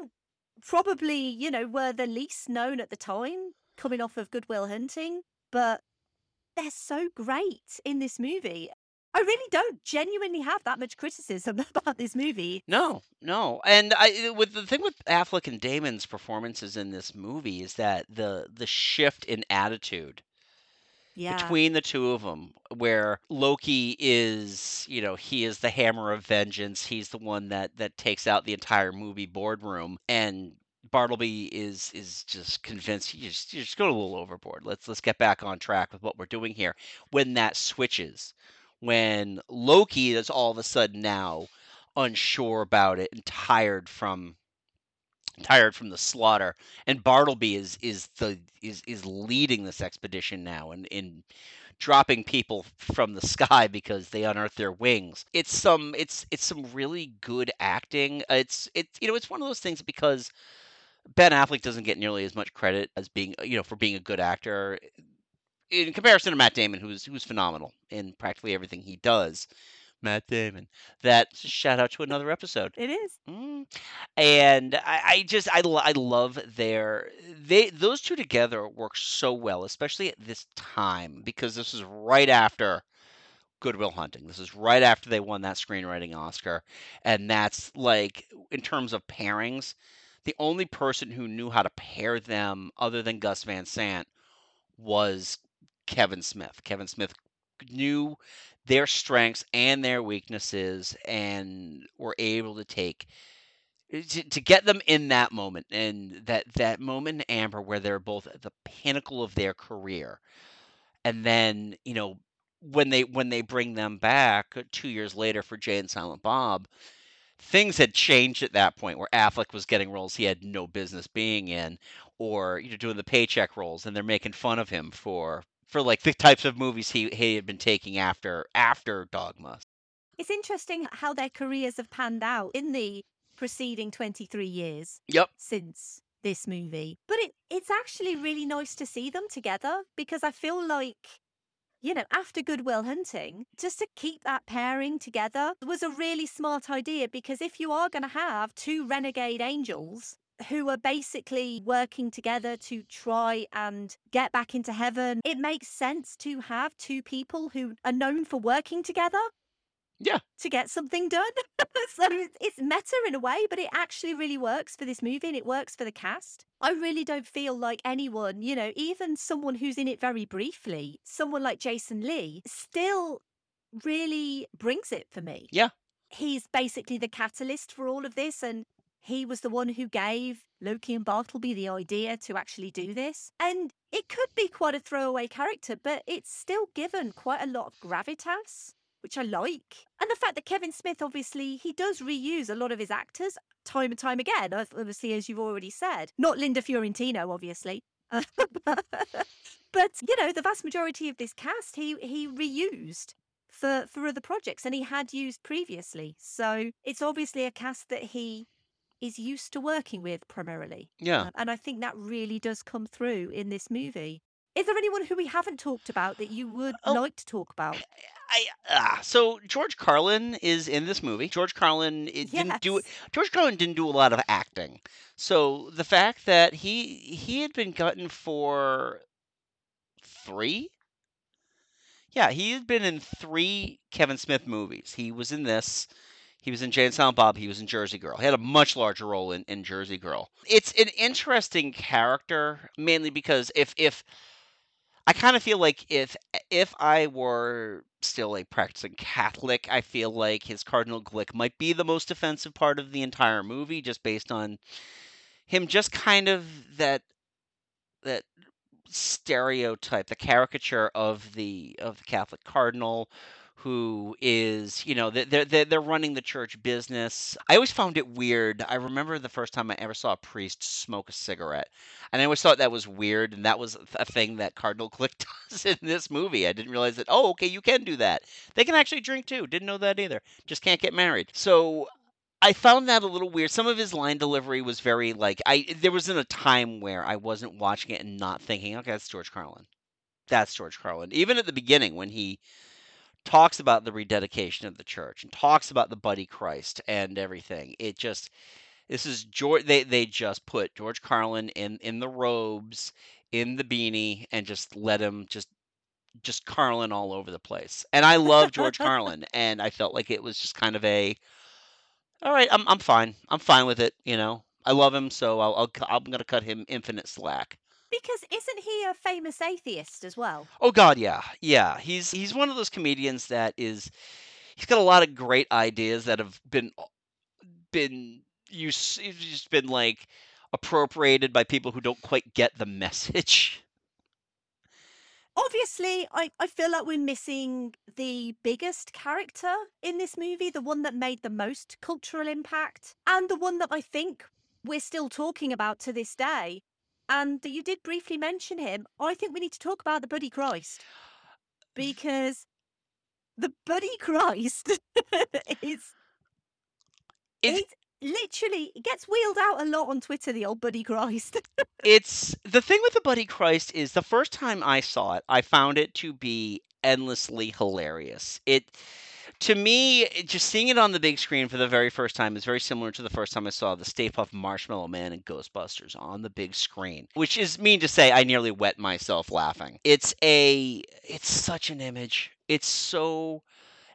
probably, you know, were the least known at the time coming off of Good Will Hunting, but they're so great in this movie. I really don't genuinely have that much criticism about this movie. no, no. And I uh, with the thing with Affleck and Damon's performances in this movie is that the the shift in attitude Yeah. between the two of them where Loki is, you know, he is the hammer of vengeance. He's the one that that takes out the entire movie boardroom and Bartleby is is just convinced you just you just go a little overboard. Let's let's get back on track with what we're doing here. When that switches, when Loki is all of a sudden now unsure about it and tired from tired from the slaughter, and Bartleby is is the is is leading this expedition now, and in dropping people from the sky because they unearth their wings. It's some it's it's some really good acting. It's it's you know it's one of those things because Ben Affleck doesn't get nearly as much credit as being you know for being a good actor in comparison to Matt Damon, who's who's phenomenal in practically everything he does. Matt Damon. That's a shout out to another episode. It is. Mm. And I, I just I, I love their they those two together work so well, especially at this time because this is right after Good Will Hunting. This is right after they won that screenwriting Oscar, and that's like in terms of pairings, the only person who knew how to pair them other than Gus Van Sant was Kevin Smith. Kevin Smith knew their strengths and their weaknesses and were able to take eh, to, to get them in that moment and that that moment in Amber where they're both at the pinnacle of their career. And then, you know, when they when they bring them back uh, 2 years later for Jay and Silent Bob, things had changed at that point where Affleck was getting roles he had no business being in or you know doing the paycheck roles and they're making fun of him for for like the types of movies he he had been taking after after Dogma. It's interesting how their careers have panned out in the preceding 23 years Yep. since this movie. But it, it's actually really nice to see them together because I feel like, you know, after Good Will Hunting, just to keep that pairing together was a really smart idea because if you are going to have two renegade angels who are basically working together to try and get back into heaven, it makes sense to have two people who are known for working together Yeah. to get something done. so it's- it's meta in a way, but it actually really works for this movie and it works for the cast. I really don't feel like anyone, you know, even someone who's in it very briefly, someone like Jason Lee, still really brings it for me. Yeah. He's basically the catalyst for all of this and he was the one who gave Loki and Bartleby the idea to actually do this. And it could be quite a throwaway character, but it's still given quite a lot of gravitas, which I like. And the fact that Kevin Smith, obviously, he does reuse a lot of his actors time and time again, obviously, as you've already said. Not Linda Fiorentino, obviously. but, you know, the vast majority of this cast, he, he reused for, for other projects and he had used previously. So it's obviously a cast that he is used to working with primarily. Yeah. Uh, and I think that really does come through in this movie. Is there anyone who we haven't talked about that you would Oh. like to talk about? I ah, so George Carlin is in this movie. George Carlin it didn't do George Carlin didn't do a lot of acting. So the fact that he he had been gotten for three yeah, he had been in three Kevin Smith movies. He was in this. He was in Jay and Silent Bob. He was in Jersey Girl. He had a much larger role in, in Jersey Girl. It's an interesting character, mainly because if if I kind of feel like if if I were still a practicing Catholic, I feel like his Cardinal Glick might be the most offensive part of the entire movie, just based on him just kind of that that stereotype, the caricature of the of the Catholic cardinal who is, you know, they're, they're they're running the church business. I always found it weird. I remember the first time I ever saw a priest smoke a cigarette, and I always thought that was weird, and that was a thing that Cardinal Glick does in this movie. I didn't realize that. Oh, okay, you can do that. They can actually drink too. Didn't know that either. Just can't get married. So I found that a little weird. Some of his line delivery was very like I. There wasn't a time where I wasn't watching it and not thinking, okay, that's George Carlin. That's George Carlin. Even at the beginning when he talks about the rededication of the church and talks about the buddy Christ and everything, it just this is George. They they just put George Carlin in in the robes, in the beanie, and just let him just just Carlin all over the place. And I love George Carlin, and I felt like it was just kind of a all right, I'm I'm fine. I'm fine with it. You know, I love him, so I'll, I'll I'm gonna cut him infinite slack. Because isn't he a famous atheist as well? Oh God, yeah, yeah. He's he's one of those comedians that is. He's got a lot of great ideas that have been uh, been used. He's just been like appropriated by people who don't quite get the message. Obviously, I, I feel like we're missing the biggest character in this movie, the one that made the most cultural impact, and the one that I think we're still talking about to this day. And you did briefly mention him. I think we need to talk about the Buddy Christ because the Buddy Christ is It's- it literally it gets wheeled out a lot on Twitter. The old Buddy Christ. it's the thing with the Buddy Christ is the first time I saw it, I found it to be endlessly hilarious. It to me, just seeing it on the big screen for the very first time is very similar to the first time I saw the Stay Puft Marshmallow Man and Ghostbusters on the big screen, which is mean to say I nearly wet myself laughing. It's a it's such an image. It's so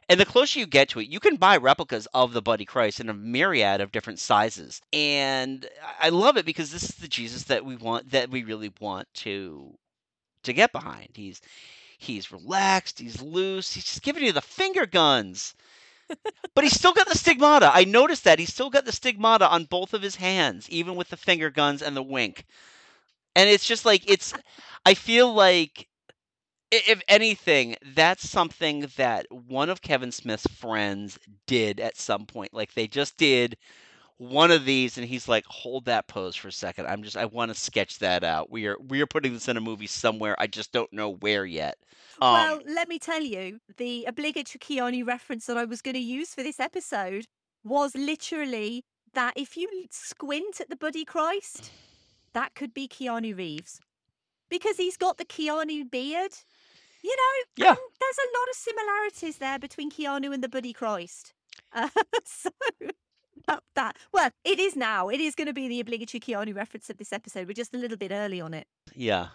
and the closer you get to it, you can buy replicas of the Buddy Christ in a myriad of different sizes. And I love it because this is the Jesus that we want that we really want to to get behind. He's he's relaxed, he's loose, he's just giving you the finger guns. but he's still got the stigmata. I noticed that he's still got the stigmata on both of his hands, even with the finger guns and the wink. And it's just like it's I feel like if anything, that's something that one of Kevin Smith's friends did at some point. Like they just did one of these, and he's like, "Hold that pose for a second. I'm just, I want to sketch that out. We are, we are putting this in a movie somewhere. I just don't know where yet." Um, well, let me tell you, the obligatory Keanu reference that I was going to use for this episode was literally that if you squint at the Buddy Christ, that could be Keanu Reeves because he's got the Keanu beard. You know, Yeah. there's a lot of similarities there between Keanu and the Buddy Christ. Uh, so that, that, well, it is now. It is going to be the obligatory Keanu reference of this episode. We're just a little bit early on it. yeah,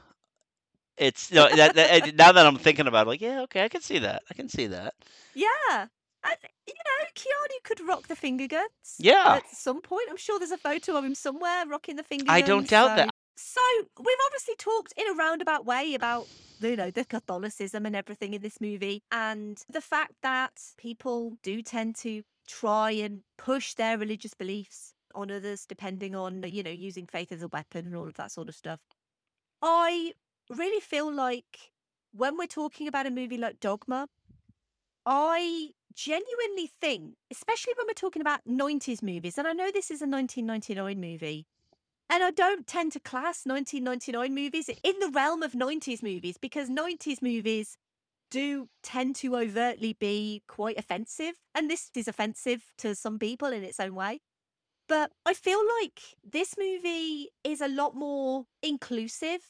it's no, that, that, eh, now that I'm thinking about it, like, yeah, okay, I can see that. I can see that. Yeah. And, you know, Keanu could rock the finger guns. Yeah. At some point. I'm sure there's a photo of him somewhere rocking the finger I guns. don't doubt that. So we've obviously talked in a roundabout way about you know the Catholicism and everything in this movie, and the fact that people do tend to try and push their religious beliefs on others, depending on you know using faith as a weapon and all of that sort of stuff. I really feel like when we're talking about a movie like Dogma, I genuinely think, especially when we're talking about 90s movies, and I know this is a 1999 movie, and I don't tend to class 1999 movies in the realm of 90s movies because 90s movies do tend to overtly be quite offensive. And this is offensive to some people in its own way. But I feel like this movie is a lot more inclusive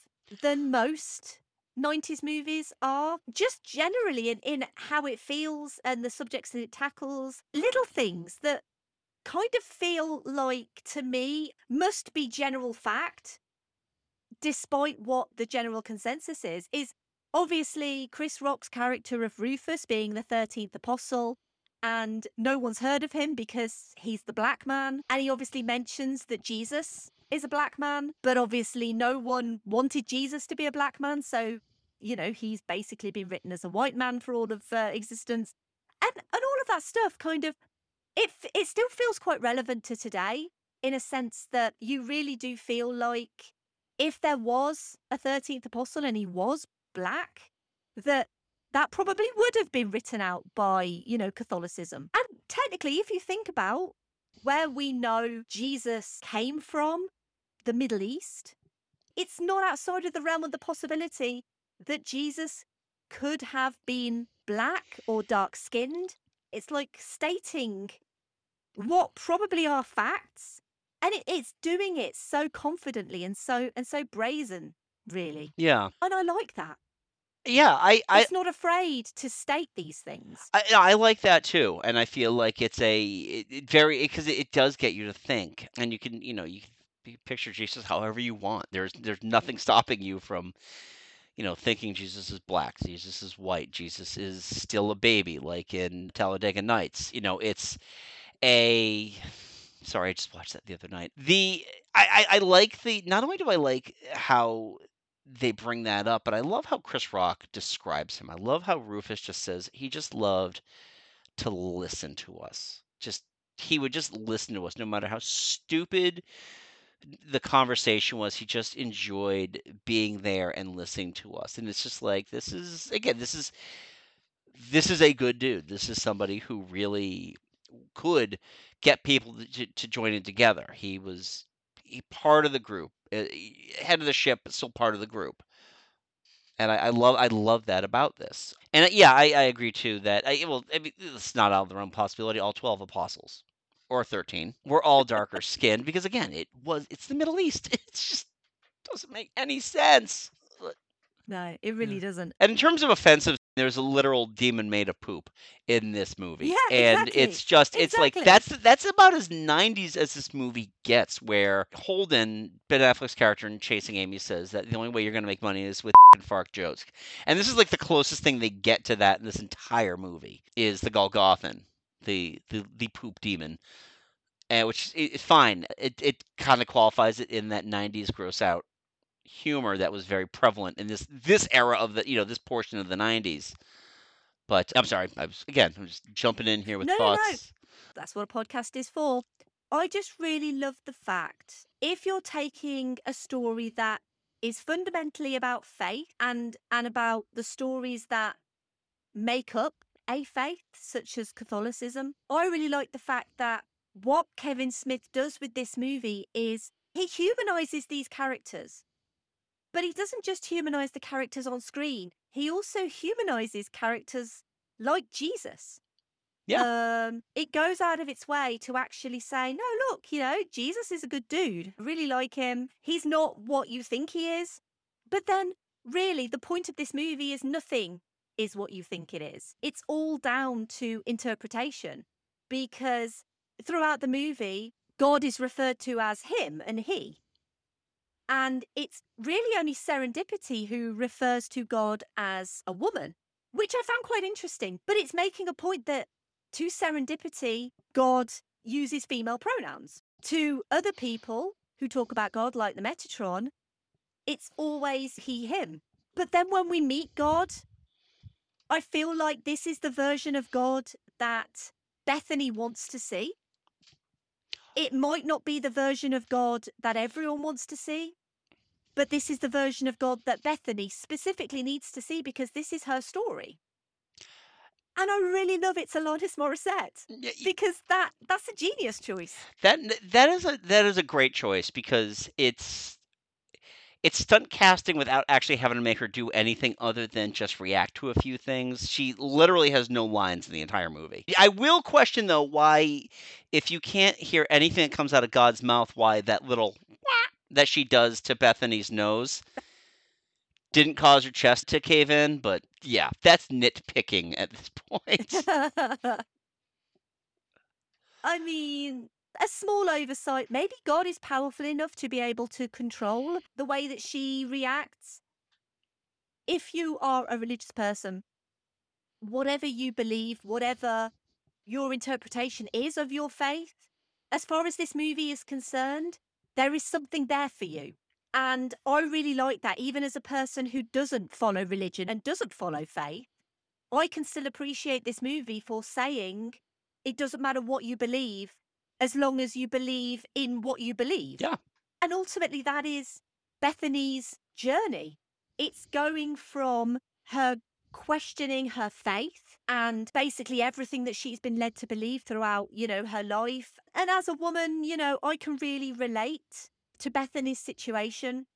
than most 90s movies are, just generally in, in how it feels and the subjects that it tackles. Little things that kind of feel like to me must be general fact despite what the general consensus is is obviously chris rock's character of rufus being the 13th apostle and no one's heard of him because he's the black man and he obviously mentions that jesus is a black man but obviously no one wanted jesus to be a black man so you know he's basically been written as a white man for all of uh, existence and and all of that stuff kind of it it still feels quite relevant to today in a sense that you really do feel like if there was a 13th apostle and he was black that that probably would have been written out by you know catholicism. And technically if you think about where we know jesus came from the middle east it's not outside of the realm of the possibility that jesus could have been black or dark skinned it's like stating what probably are facts and it, it's doing it so confidently and so and so brazen really Yeah, and i like that yeah. I, I, it's not afraid to state these things I, I like that too, and I feel like it's a it, it very because it, it does get you to think, and you can you know you can picture Jesus however you want. There's there's nothing stopping you from you know thinking Jesus is black, Jesus is white, Jesus is still a baby, like in Talladega Nights. You know, it's a sorry, I just watched that the other night. The I, I, I like the not only do I like how they bring that up, but I love how Chris Rock describes him. I love how Rufus just says he just loved to listen to us. Just he would just listen to us no matter how stupid the conversation was. He just enjoyed being there and listening to us. And it's just like this is again, this is this is a good dude. This is somebody who really could get people to, to join in together. He was part of the group, uh, head of the ship, but still part of the group. And I, I love I love that about this. And uh, yeah, I, I agree too that I, well, I mean, it's not out of the realm of possibility. All twelve apostles or thirteen were all darker skinned because again, it was it's the Middle East. It just doesn't make any sense. No, it really doesn't. And in terms of offensive, there's a literal demon made of poop in this movie. Yeah, and exactly. it's just it's Exactly. like that's that's about as 90s as this movie gets where Holden, Ben Affleck's character in Chasing Amy says that the only way you're going to make money is with and fart jokes. And this is like the closest thing they get to that in this entire movie is the Golgothan, the the, the poop demon. And which is fine. It it kind of qualifies it in that 90s gross out humor that was very prevalent in this this era of the you know this portion of the 90s but i'm sorry i was again i'm just jumping in here with No, no, no. thoughts That's what a podcast is for. I just really love the fact if you're taking a story that is fundamentally about faith and and about the stories that make up a faith such as Catholicism, I really like the fact that what Kevin Smith does with this movie is he humanizes these characters. But he doesn't just humanize the characters on screen. He also humanizes characters like Jesus. Yeah. Um, it goes out of its way to actually say, no, look, you know, Jesus is a good dude. I really like him. He's not what you think he is. But then, really, the point of this movie is nothing is what you think it is. It's all down to interpretation because throughout the movie, God is referred to as him and he. And it's really only Serendipity who refers to God as a woman, which I found quite interesting. But it's making a point that to Serendipity, God uses female pronouns. To other people who talk about God, like the Metatron, it's always he, him. But then when we meet God, I feel like this is the version of God that Bethany wants to see. It might not be the version of God that everyone wants to see, but this is the version of God that Bethany specifically needs to see because this is her story. And I really love it's Alanis Morissette mm, because that that's a genius choice. that that is a that is a great choice because it's it's stunt casting without actually having to make her do anything other than just react to a few things. She literally has no lines in the entire movie. I will question though why if you can't hear anything that comes out of God's mouth, why that little that she does to Bethany's nose didn't cause her chest to cave in, but yeah, that's nitpicking at this point. I mean, a small oversight. Maybe God is powerful enough to be able to control the way that she reacts. If you are a religious person, whatever you believe, whatever your interpretation is of your faith, as far as this movie is concerned, there is something there for you. And I really like that, even as a person who doesn't follow religion and doesn't follow faith, I can still appreciate this movie for saying it doesn't matter what you believe as long as you believe in what you believe. Yeah. And ultimately, that is Bethany's journey. It's going from her questioning her faith and basically everything that she's been led to believe throughout, you know, her life. And as a woman, you know, I can really relate to Bethany's situation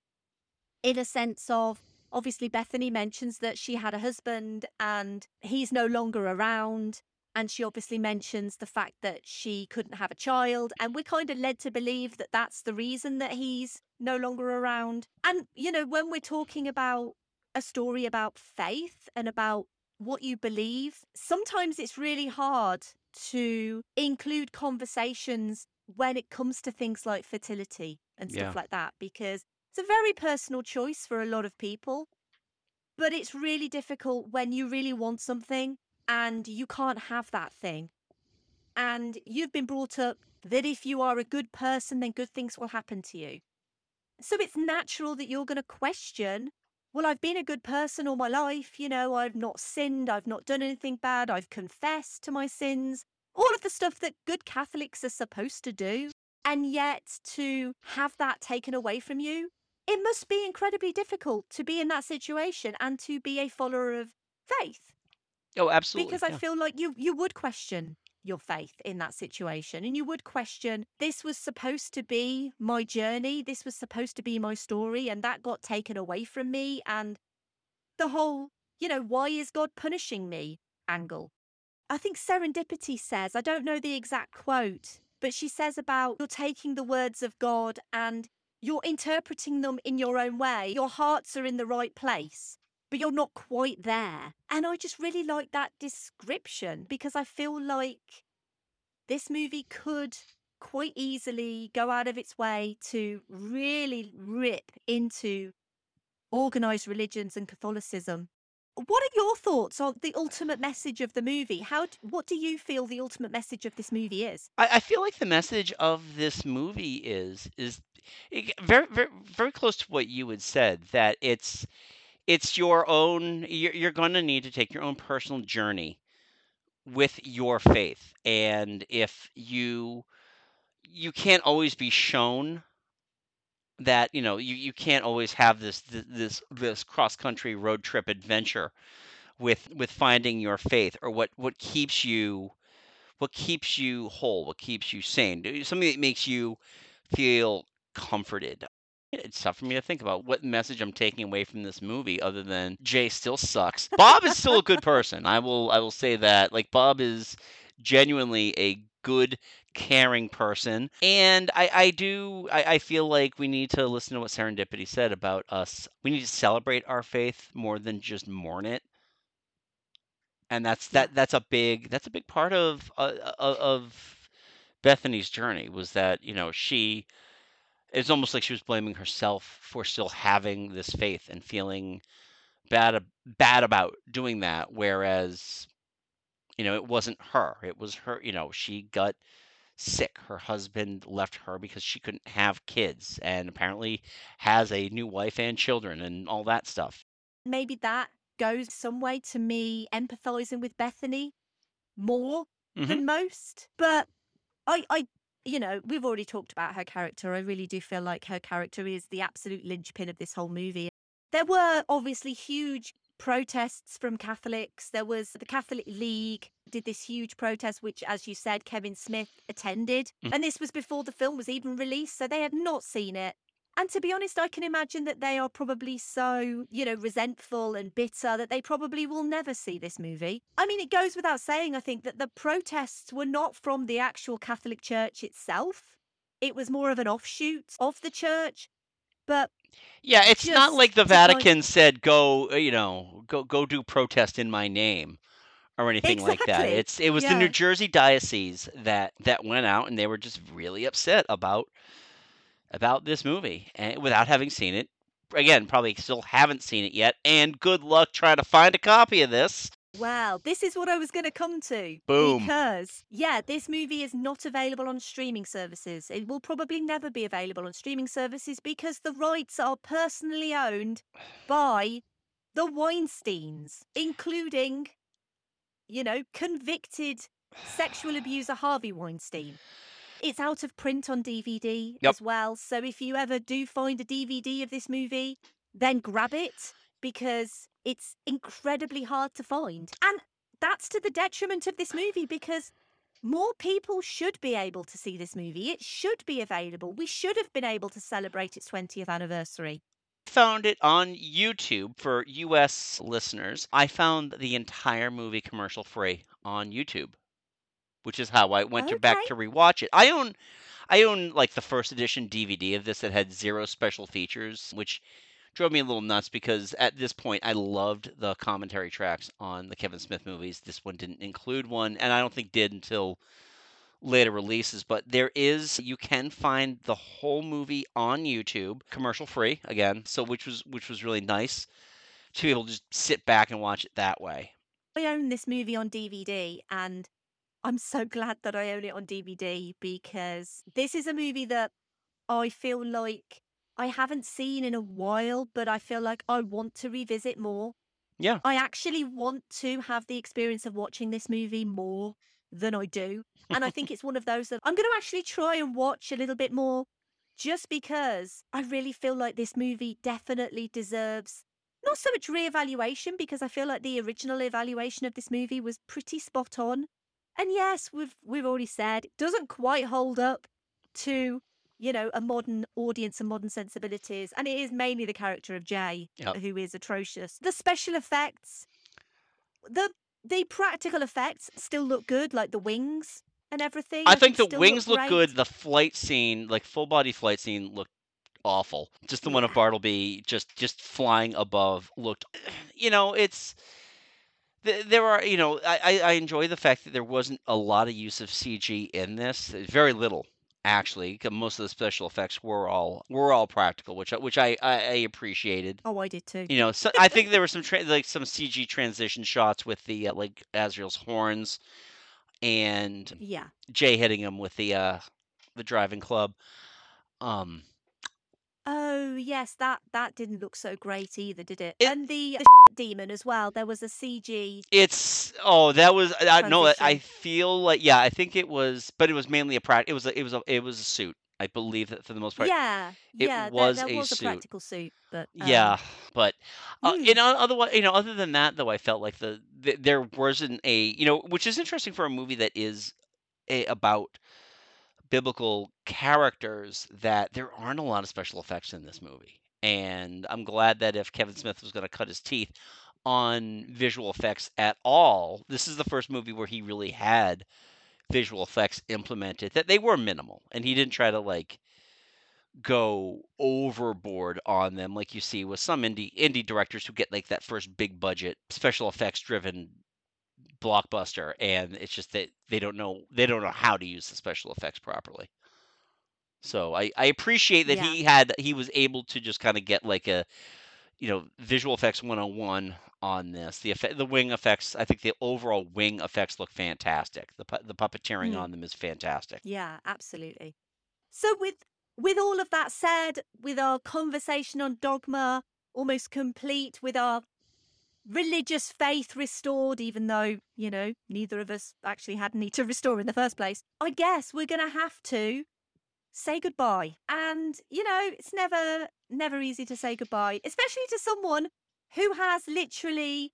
in a sense of obviously Bethany mentions that she had a husband and he's no longer around. And she obviously mentions the fact that she couldn't have a child. And we're kind of led to believe that that's the reason that he's no longer around. And, you know, when we're talking about a story about faith and about what you believe, sometimes it's really hard to include conversations when it comes to things like fertility and stuff Yeah. like that, because it's a very personal choice for a lot of people. But it's really difficult when you really want something and you can't have that thing. And you've been brought up that if you are a good person, then good things will happen to you. So it's natural that you're going to question well, I've been a good person all my life. You know, I've not sinned. I've not done anything bad. I've confessed to my sins. All of the stuff that good Catholics are supposed to do. And yet to have that taken away from you, it must be incredibly difficult to be in that situation and to be a follower of faith. Oh, absolutely. Because I yeah. feel like you you would question your faith in that situation. And you would question this was supposed to be my journey, this was supposed to be my story, and that got taken away from me. And the whole, you know, why is God punishing me angle. I think Serendipity says, I don't know the exact quote, but she says about you're taking the words of God and you're interpreting them in your own way. Your hearts are in the right place, but you're not quite there. And I just really like that description because I feel like this movie could quite easily go out of its way to really rip into organized religions and Catholicism. What are your thoughts on the ultimate message of the movie? How what do you feel the ultimate message of this movie is? I, I feel like the message of this movie is is very very very close to what you had said that it's it's your own you're, going to need to take your own personal journey with your faith and if you you can't always be shown that you know you, you can't always have this this this cross country road trip adventure with with finding your faith or what what keeps you what keeps you whole what keeps you sane something that makes you feel comforted it's tough for me to think about what message i'm taking away from this movie other than jay still sucks. Bob is still a good person. I will i will say that. Like bob is genuinely a good caring person. And i i do I, I feel like we need to listen to what serendipity said about us. We need to celebrate our faith more than just mourn it. And that's that that's a big that's a big part of uh, of of bethany's journey was that you know she it's almost like she was blaming herself for still having this faith and feeling bad bad about doing that whereas you know it wasn't her it was her you know she got sick her husband left her because she couldn't have kids and apparently has a new wife and children and all that stuff Maybe that goes some way to me empathizing with Bethany more Mhm. than most. But I I you know, we've already talked about her character. I really do feel like her character is the absolute linchpin of this whole movie. There were obviously huge protests from Catholics. There was the Catholic League did this huge protest, which, as you said, Kevin Smith attended. Mm. And this was before the film was even released, so they had not seen it. And to be honest, I can imagine that they are probably so, you know, resentful and bitter that they probably will never see this movie. I mean, it goes without saying, I think, that the protests were not from the actual Catholic Church itself. It was more of an offshoot of the church. But Yeah, it's not like the Vatican said go, you know, go go do protest in my name or anything like that. It's it was the. New Jersey diocese that that went out and they were just really upset about about this movie and without having seen it. Again, probably still haven't seen it yet and good luck trying to find a copy of this. Well, this is what I was going to come to. Boom. Because, yeah, this movie is not available on streaming services. It will probably never be available on streaming services because the rights are personally owned by the Weinsteins, including, you know, convicted sexual abuser Harvey Weinstein. It's out of print on DVD Yep. as well. So if you ever do find a DVD of this movie, then grab it because it's incredibly hard to find. And that's to the detriment of this movie because more people should be able to see this movie. It should be available. We should have been able to celebrate its 20th anniversary. Found it on YouTube for US listeners. I found the entire movie commercial free on YouTube, which is how I went to back to rewatch it. I own I own like the first edition DVD of this that had zero special features, which drove me a little nuts because at this point I loved the commentary tracks on the Kevin Smith movies. This one didn't include one, and I don't think did until later releases. But there is you can find the whole movie on YouTube, commercial free again. So which was which was really nice to be able to just sit back and watch it that way. I own this movie on DVD and I'm so glad that I own it on DVD because this is a movie that I feel like I haven't seen in a while, but I feel like I want to revisit more. Yeah. I actually want to have the experience of watching this movie more than I do. And I think it's one of those that I'm going to actually try and watch a little bit more just because I really feel like this movie definitely deserves not so much reevaluation because I feel like the original evaluation of this movie was pretty spot on. And yes, we've we've already said it doesn't quite hold up to you know a modern audience and modern sensibilities, and it is mainly the character of Jay Yep. who is atrocious. The special effects, the the practical effects still look good, like the wings and everything. I think the wings look great. good. The flight scene, like full body flight scene, looked awful. Just the one of Bartleby just just flying above looked. You know, it's there are you know I, I enjoy the fact that there wasn't a lot of use of CG in this. Very little actually. Most of the special effects were all were all practical, which I- which I I, I appreciated. Oh, I did too. You know, so I think there were some tra- like some CG transition shots with the uh, like Azrael's horns and Yeah. Jay hitting him with the uh the driving club. Um Oh yes, that that didn't look so great either, did it? It- and the, the demon as well. There was a CG. it's oh that was I no I feel like yeah I think it was but it was mainly a prac it was a, it was a it was a suit I believe that for the most part Yeah, it yeah. was there, there a was a suit. practical suit, but um, Yeah, but uh, Mm. you know, otherwise, you know, other than that, though, I felt like the, the there wasn't a you know, which is interesting for a movie that is a, about biblical characters that there aren't a lot of special effects in this movie, and I'm glad that if Kevin Smith was going to cut his teeth on visual effects at all, this is the first movie where he really had visual effects implemented that they were minimal, and he didn't try to like go overboard on them like you see with some indie indie directors who get like that first big budget special effects driven blockbuster and it's just that they don't know they don't know how to use the special effects properly so i i appreciate that Yeah. he had he was able to just kind of get like a you know visual effects 101 on this the effect the wing effects i think the overall wing effects look fantastic the pu- the puppeteering Mm. on them is fantastic Yeah, absolutely. So with with all of that said, with our conversation on dogma almost complete, with our religious faith restored, even though, you know, neither of us actually had any to restore in the first place, I guess we're gonna have to say goodbye. And, you know, it's never never easy to say goodbye, especially to someone who has literally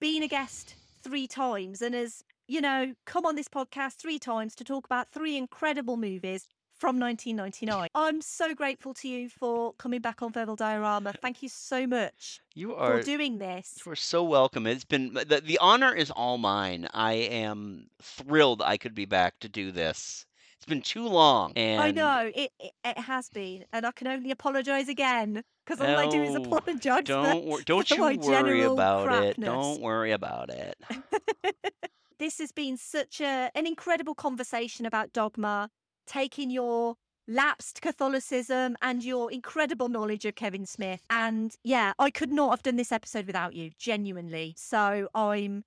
been a guest three times and has, you know, come on this podcast three times to talk about three incredible movies from 1999. I'm so grateful to you for coming back on Verbal Diorama. Thank you so much you are for doing this. You are so welcome. It's been the, the honor is all mine. I am thrilled I could be back to do this. It's been too long, and I know it, it it has been, and I can only apologise again because all I do is No, apologise. don't wor- don't you worry about it. Don't worry about it. this has been such a an incredible conversation about dogma, taking your lapsed Catholicism and your incredible knowledge of Kevin Smith. And yeah, I could not have done this episode without you, genuinely. So I'm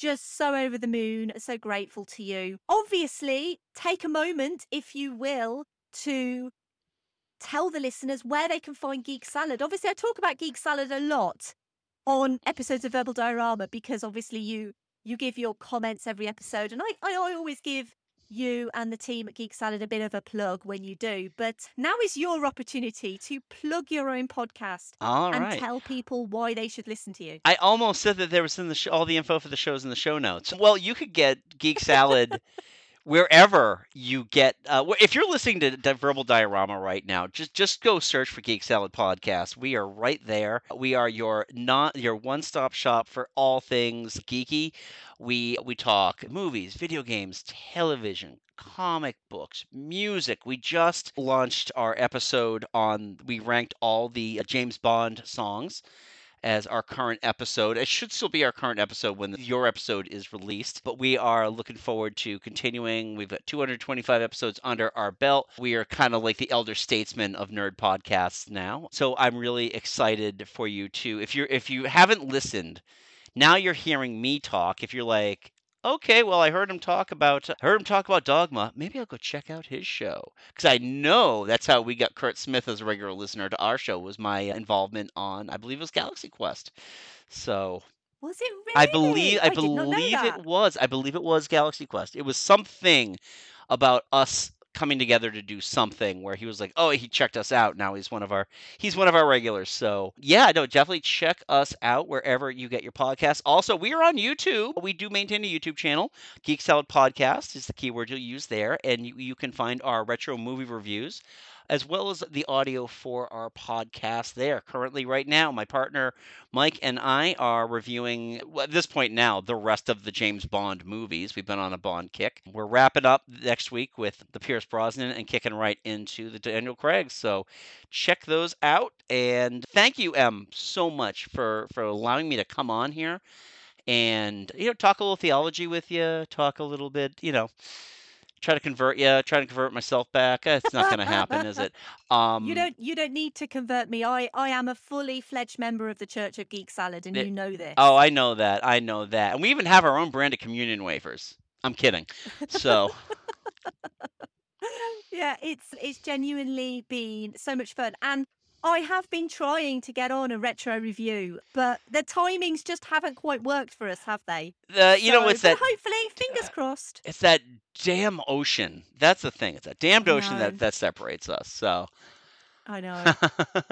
just so over the moon, so grateful to you. Obviously, take a moment, if you will, to tell the listeners where they can find Geek Salad. Obviously, I talk about Geek Salad a lot on episodes of Verbal Diorama because obviously you you give your comments every episode, and I I, always give you and the team at Geek Salad a bit of a plug when you do. But now is your opportunity to plug your own podcast All and right. tell people why they should listen to you. I almost said that there was in the sh- all the info for the shows in the show notes. Well, you could get Geek Salad wherever you get. Uh, if you're listening to Verbal Diorama right now, just just go search for Geek Salad Podcast. We are right there. We are your not your one stop shop for all things geeky. We we talk movies, video games, television, comic books, music. We just launched our episode on. We ranked all the uh, James Bond songs as our current episode. It should still be our current episode when your episode is released, but we are looking forward to continuing. We've got 225 episodes under our belt. We are kind of like the elder statesmen of nerd podcasts now. So I'm really excited for you to if you're if you haven't listened, now you're hearing me talk. If you're like Okay, well, I heard him talk about uh, heard him talk about Dogma. Maybe I'll go check out his show because I know that's how we got Kurt Smith as a regular listener to our show. Was my involvement on I believe it was Galaxy Quest. So Was it really? I believe I, know believe it was I believe it was Galaxy Quest. It was something about us coming together to do something where he was like, "Oh, he checked us out. Now he's one of our he's one of our regulars." So yeah, no, definitely check us out wherever you get your podcasts. Also, we are on YouTube. We do maintain a YouTube channel. Geek Salad Podcast is the keyword you'll use there, and you, you can find our retro movie reviews as well as the audio for our podcast there. Currently, right now, my partner Mike and I are reviewing, well, at this point now, the rest of the James Bond movies. We've been on a Bond kick. We're wrapping up next week with the Pierce Brosnan and kicking right into the Daniel Craig. So check those out. And thank you, Em, so much for, for allowing me to come on here and you know talk a little theology with you talk a little bit you know try to convert you, try to convert myself back. Eh, It's not going to happen, is it? Um, you don't you don't need to convert me. I I am a fully fledged member of the Church of Geek Salad, and it- you know this. Oh, I know that. I know that. And we even have our own brand of communion wafers. I'm kidding. So, yeah, it's it's genuinely been so much fun, and I have been trying to get on a retro review, but the timings just haven't quite worked for us, have they? the you know So- what's but that? Hopefully, fingers crossed. It's that damn ocean. That's the thing. It's that damned ocean that that separates us. So, I know.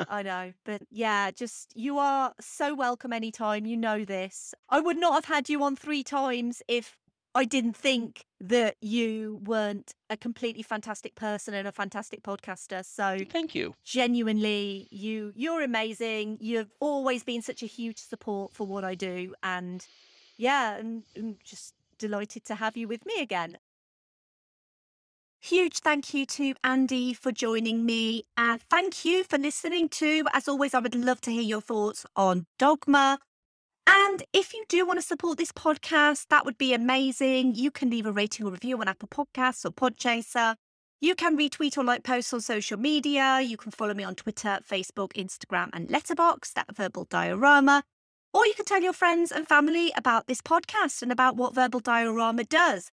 I know. But yeah, just you are so welcome anytime. You know this. I would not have had you on three times if I didn't think that you weren't a completely fantastic person and a fantastic podcaster. So thank you. genuinely, you you're amazing. You've always been such a huge support for what I do. And yeah, and, and just delighted to have you with me again. Huge thank you to Andy for joining me. And thank you for listening to. As always, I would love to hear your thoughts on Dogma. And if you do want to support this podcast, that would be amazing. You can leave a rating or review on Apple Podcasts or Podchaser. You can retweet or like posts on social media. You can follow me on Twitter, Facebook, Instagram, and Letterboxd at Verbal Diorama. Or you can tell your friends and family about this podcast and about what Verbal Diorama does.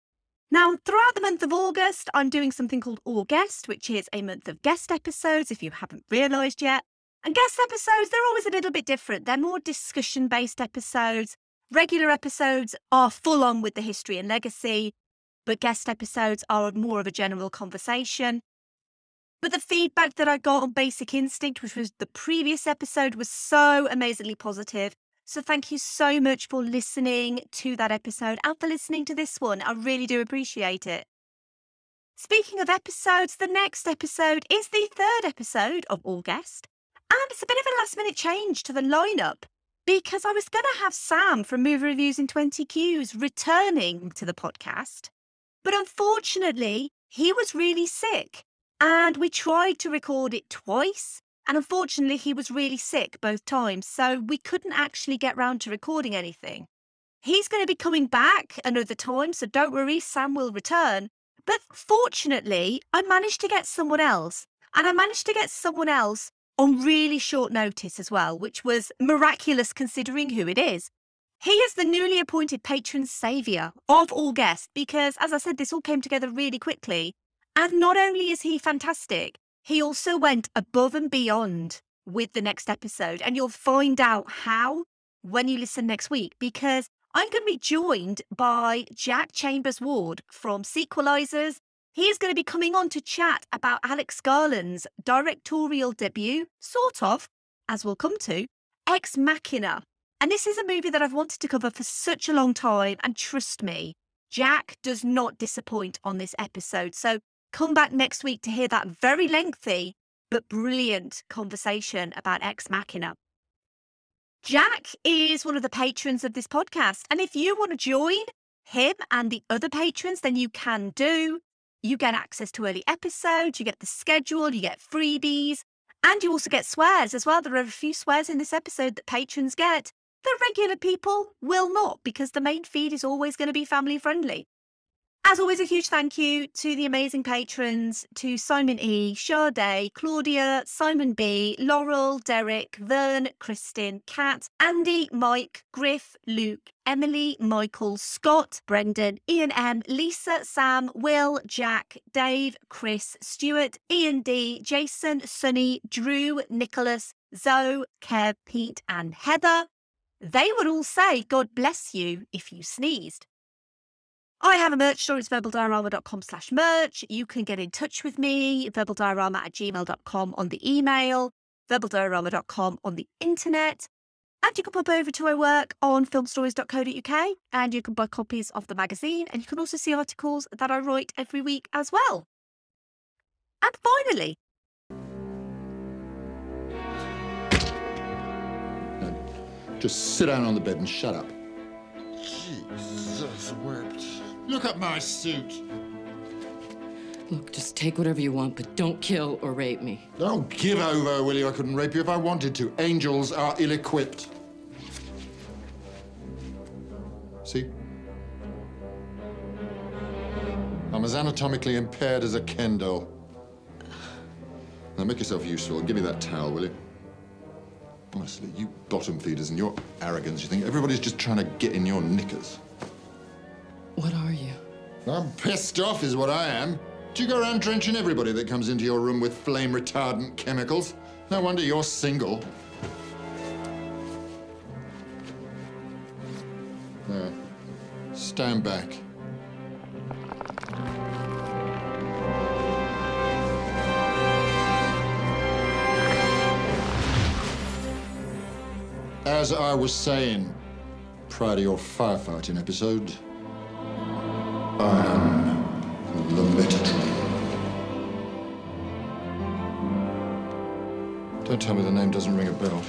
Now, throughout the month of August, I'm doing something called August, which is a month of guest episodes, if you haven't realised yet. And guest episodes, they're always a little bit different. They're more discussion based episodes. Regular episodes are full on with the history and legacy, but guest episodes are more of a general conversation. But the feedback that I got on Basic Instinct, which was the previous episode, was so amazingly positive. So thank you so much for listening to that episode and for listening to this one. I really do appreciate it. Speaking of episodes, the next episode is the third episode of August. And it's a bit of a last minute change to the lineup because I was going to have Sam from Movie Reviews in 20 Qs returning to the podcast. But unfortunately, he was really sick and we tried to record it twice. And unfortunately, he was really sick both times. So we couldn't actually get round to recording anything. He's going to be coming back another time. So don't worry, Sam will return. But fortunately, I managed to get someone else. And I managed to get someone else on really short notice as well, which was miraculous considering who it is. He is the newly appointed patron saviour of all guests because, as I said, this all came together really quickly. And not only is he fantastic, he also went above and beyond with the next episode. And you'll find out how when you listen next week because I'm going to be joined by Jack Chambers Ward from Sequelizers. He is going to be coming on to chat about Alex Garland's directorial debut, sort of, as we'll come to, Ex Machina. And this is a movie that I've wanted to cover for such a long time. And trust me, Jack does not disappoint on this episode. So come back next week to hear that very lengthy but brilliant conversation about Ex Machina. Jack is one of the patrons of this podcast. And if you want to join him and the other patrons, then you can do. You get access to early episodes, you get the schedule, you get freebies, and you also get swears as well. There are a few swears in this episode that patrons get. The regular people will not because the main feed is always going to be family friendly. As always, a huge thank you to the amazing patrons to Simon E, Sade, Claudia, Simon B, Laurel, Derek, Vern, Kristin, Kat, Andy, Mike, Griff, Luke, Emily, Michael, Scott, Brendan, Ian M, Lisa, Sam, Will, Jack, Dave, Chris, Stuart, Ian D, Jason, Sunny, Drew, Nicholas, Zoe, Kev, Pete, and Heather. They would all say, God bless you if you sneezed. I have a merch store. It's verbaldiorama.com slash merch. You can get in touch with me, verbaldiorama at gmail.com on the email, verbaldiorama.com on the internet. And you can pop over to my work on filmstories.co.uk and you can buy copies of the magazine and you can also see articles that I write every week as well. And finally, Just sit down on the bed and shut up. Jesus wept. Look at my suit. Look, just take whatever you want, but don't kill or rape me. Don't give over, will you? I couldn't rape you if I wanted to. Angels are ill equipped. See? I'm as anatomically impaired as a Ken doll. Now make yourself useful and give me that towel, will you? Honestly, you bottom feeders and your arrogance, you think everybody's just trying to get in your knickers. What are you? I'm pissed off, is what I am. Do you go around drenching everybody that comes into your room with flame retardant chemicals? No wonder you're single. Now, stand back. As I was saying prior to your firefighting episode, Don't tell me the name doesn't ring a bell.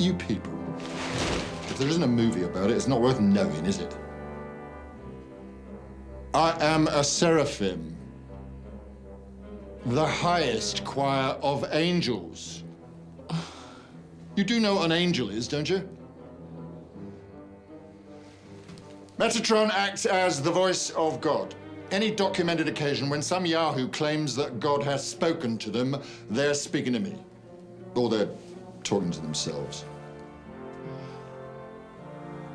You people, if there isn't a movie about it, it's not worth knowing, is it? I am a seraphim, the highest choir of angels. You do know what an angel is, don't you? Metatron acts as the voice of God. Any documented occasion when some Yahoo claims that God has spoken to them, they're speaking to me. Or they're talking to themselves.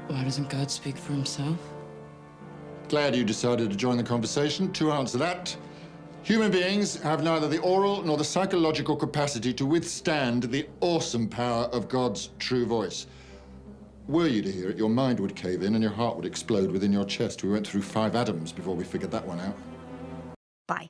Why doesn't God speak for himself? Glad you decided to join the conversation. To answer that, human beings have neither the oral nor the psychological capacity to withstand the awesome power of God's true voice. Were you to hear it, your mind would cave in and your heart would explode within your chest. We went through five Adams before we figured that one out. bye.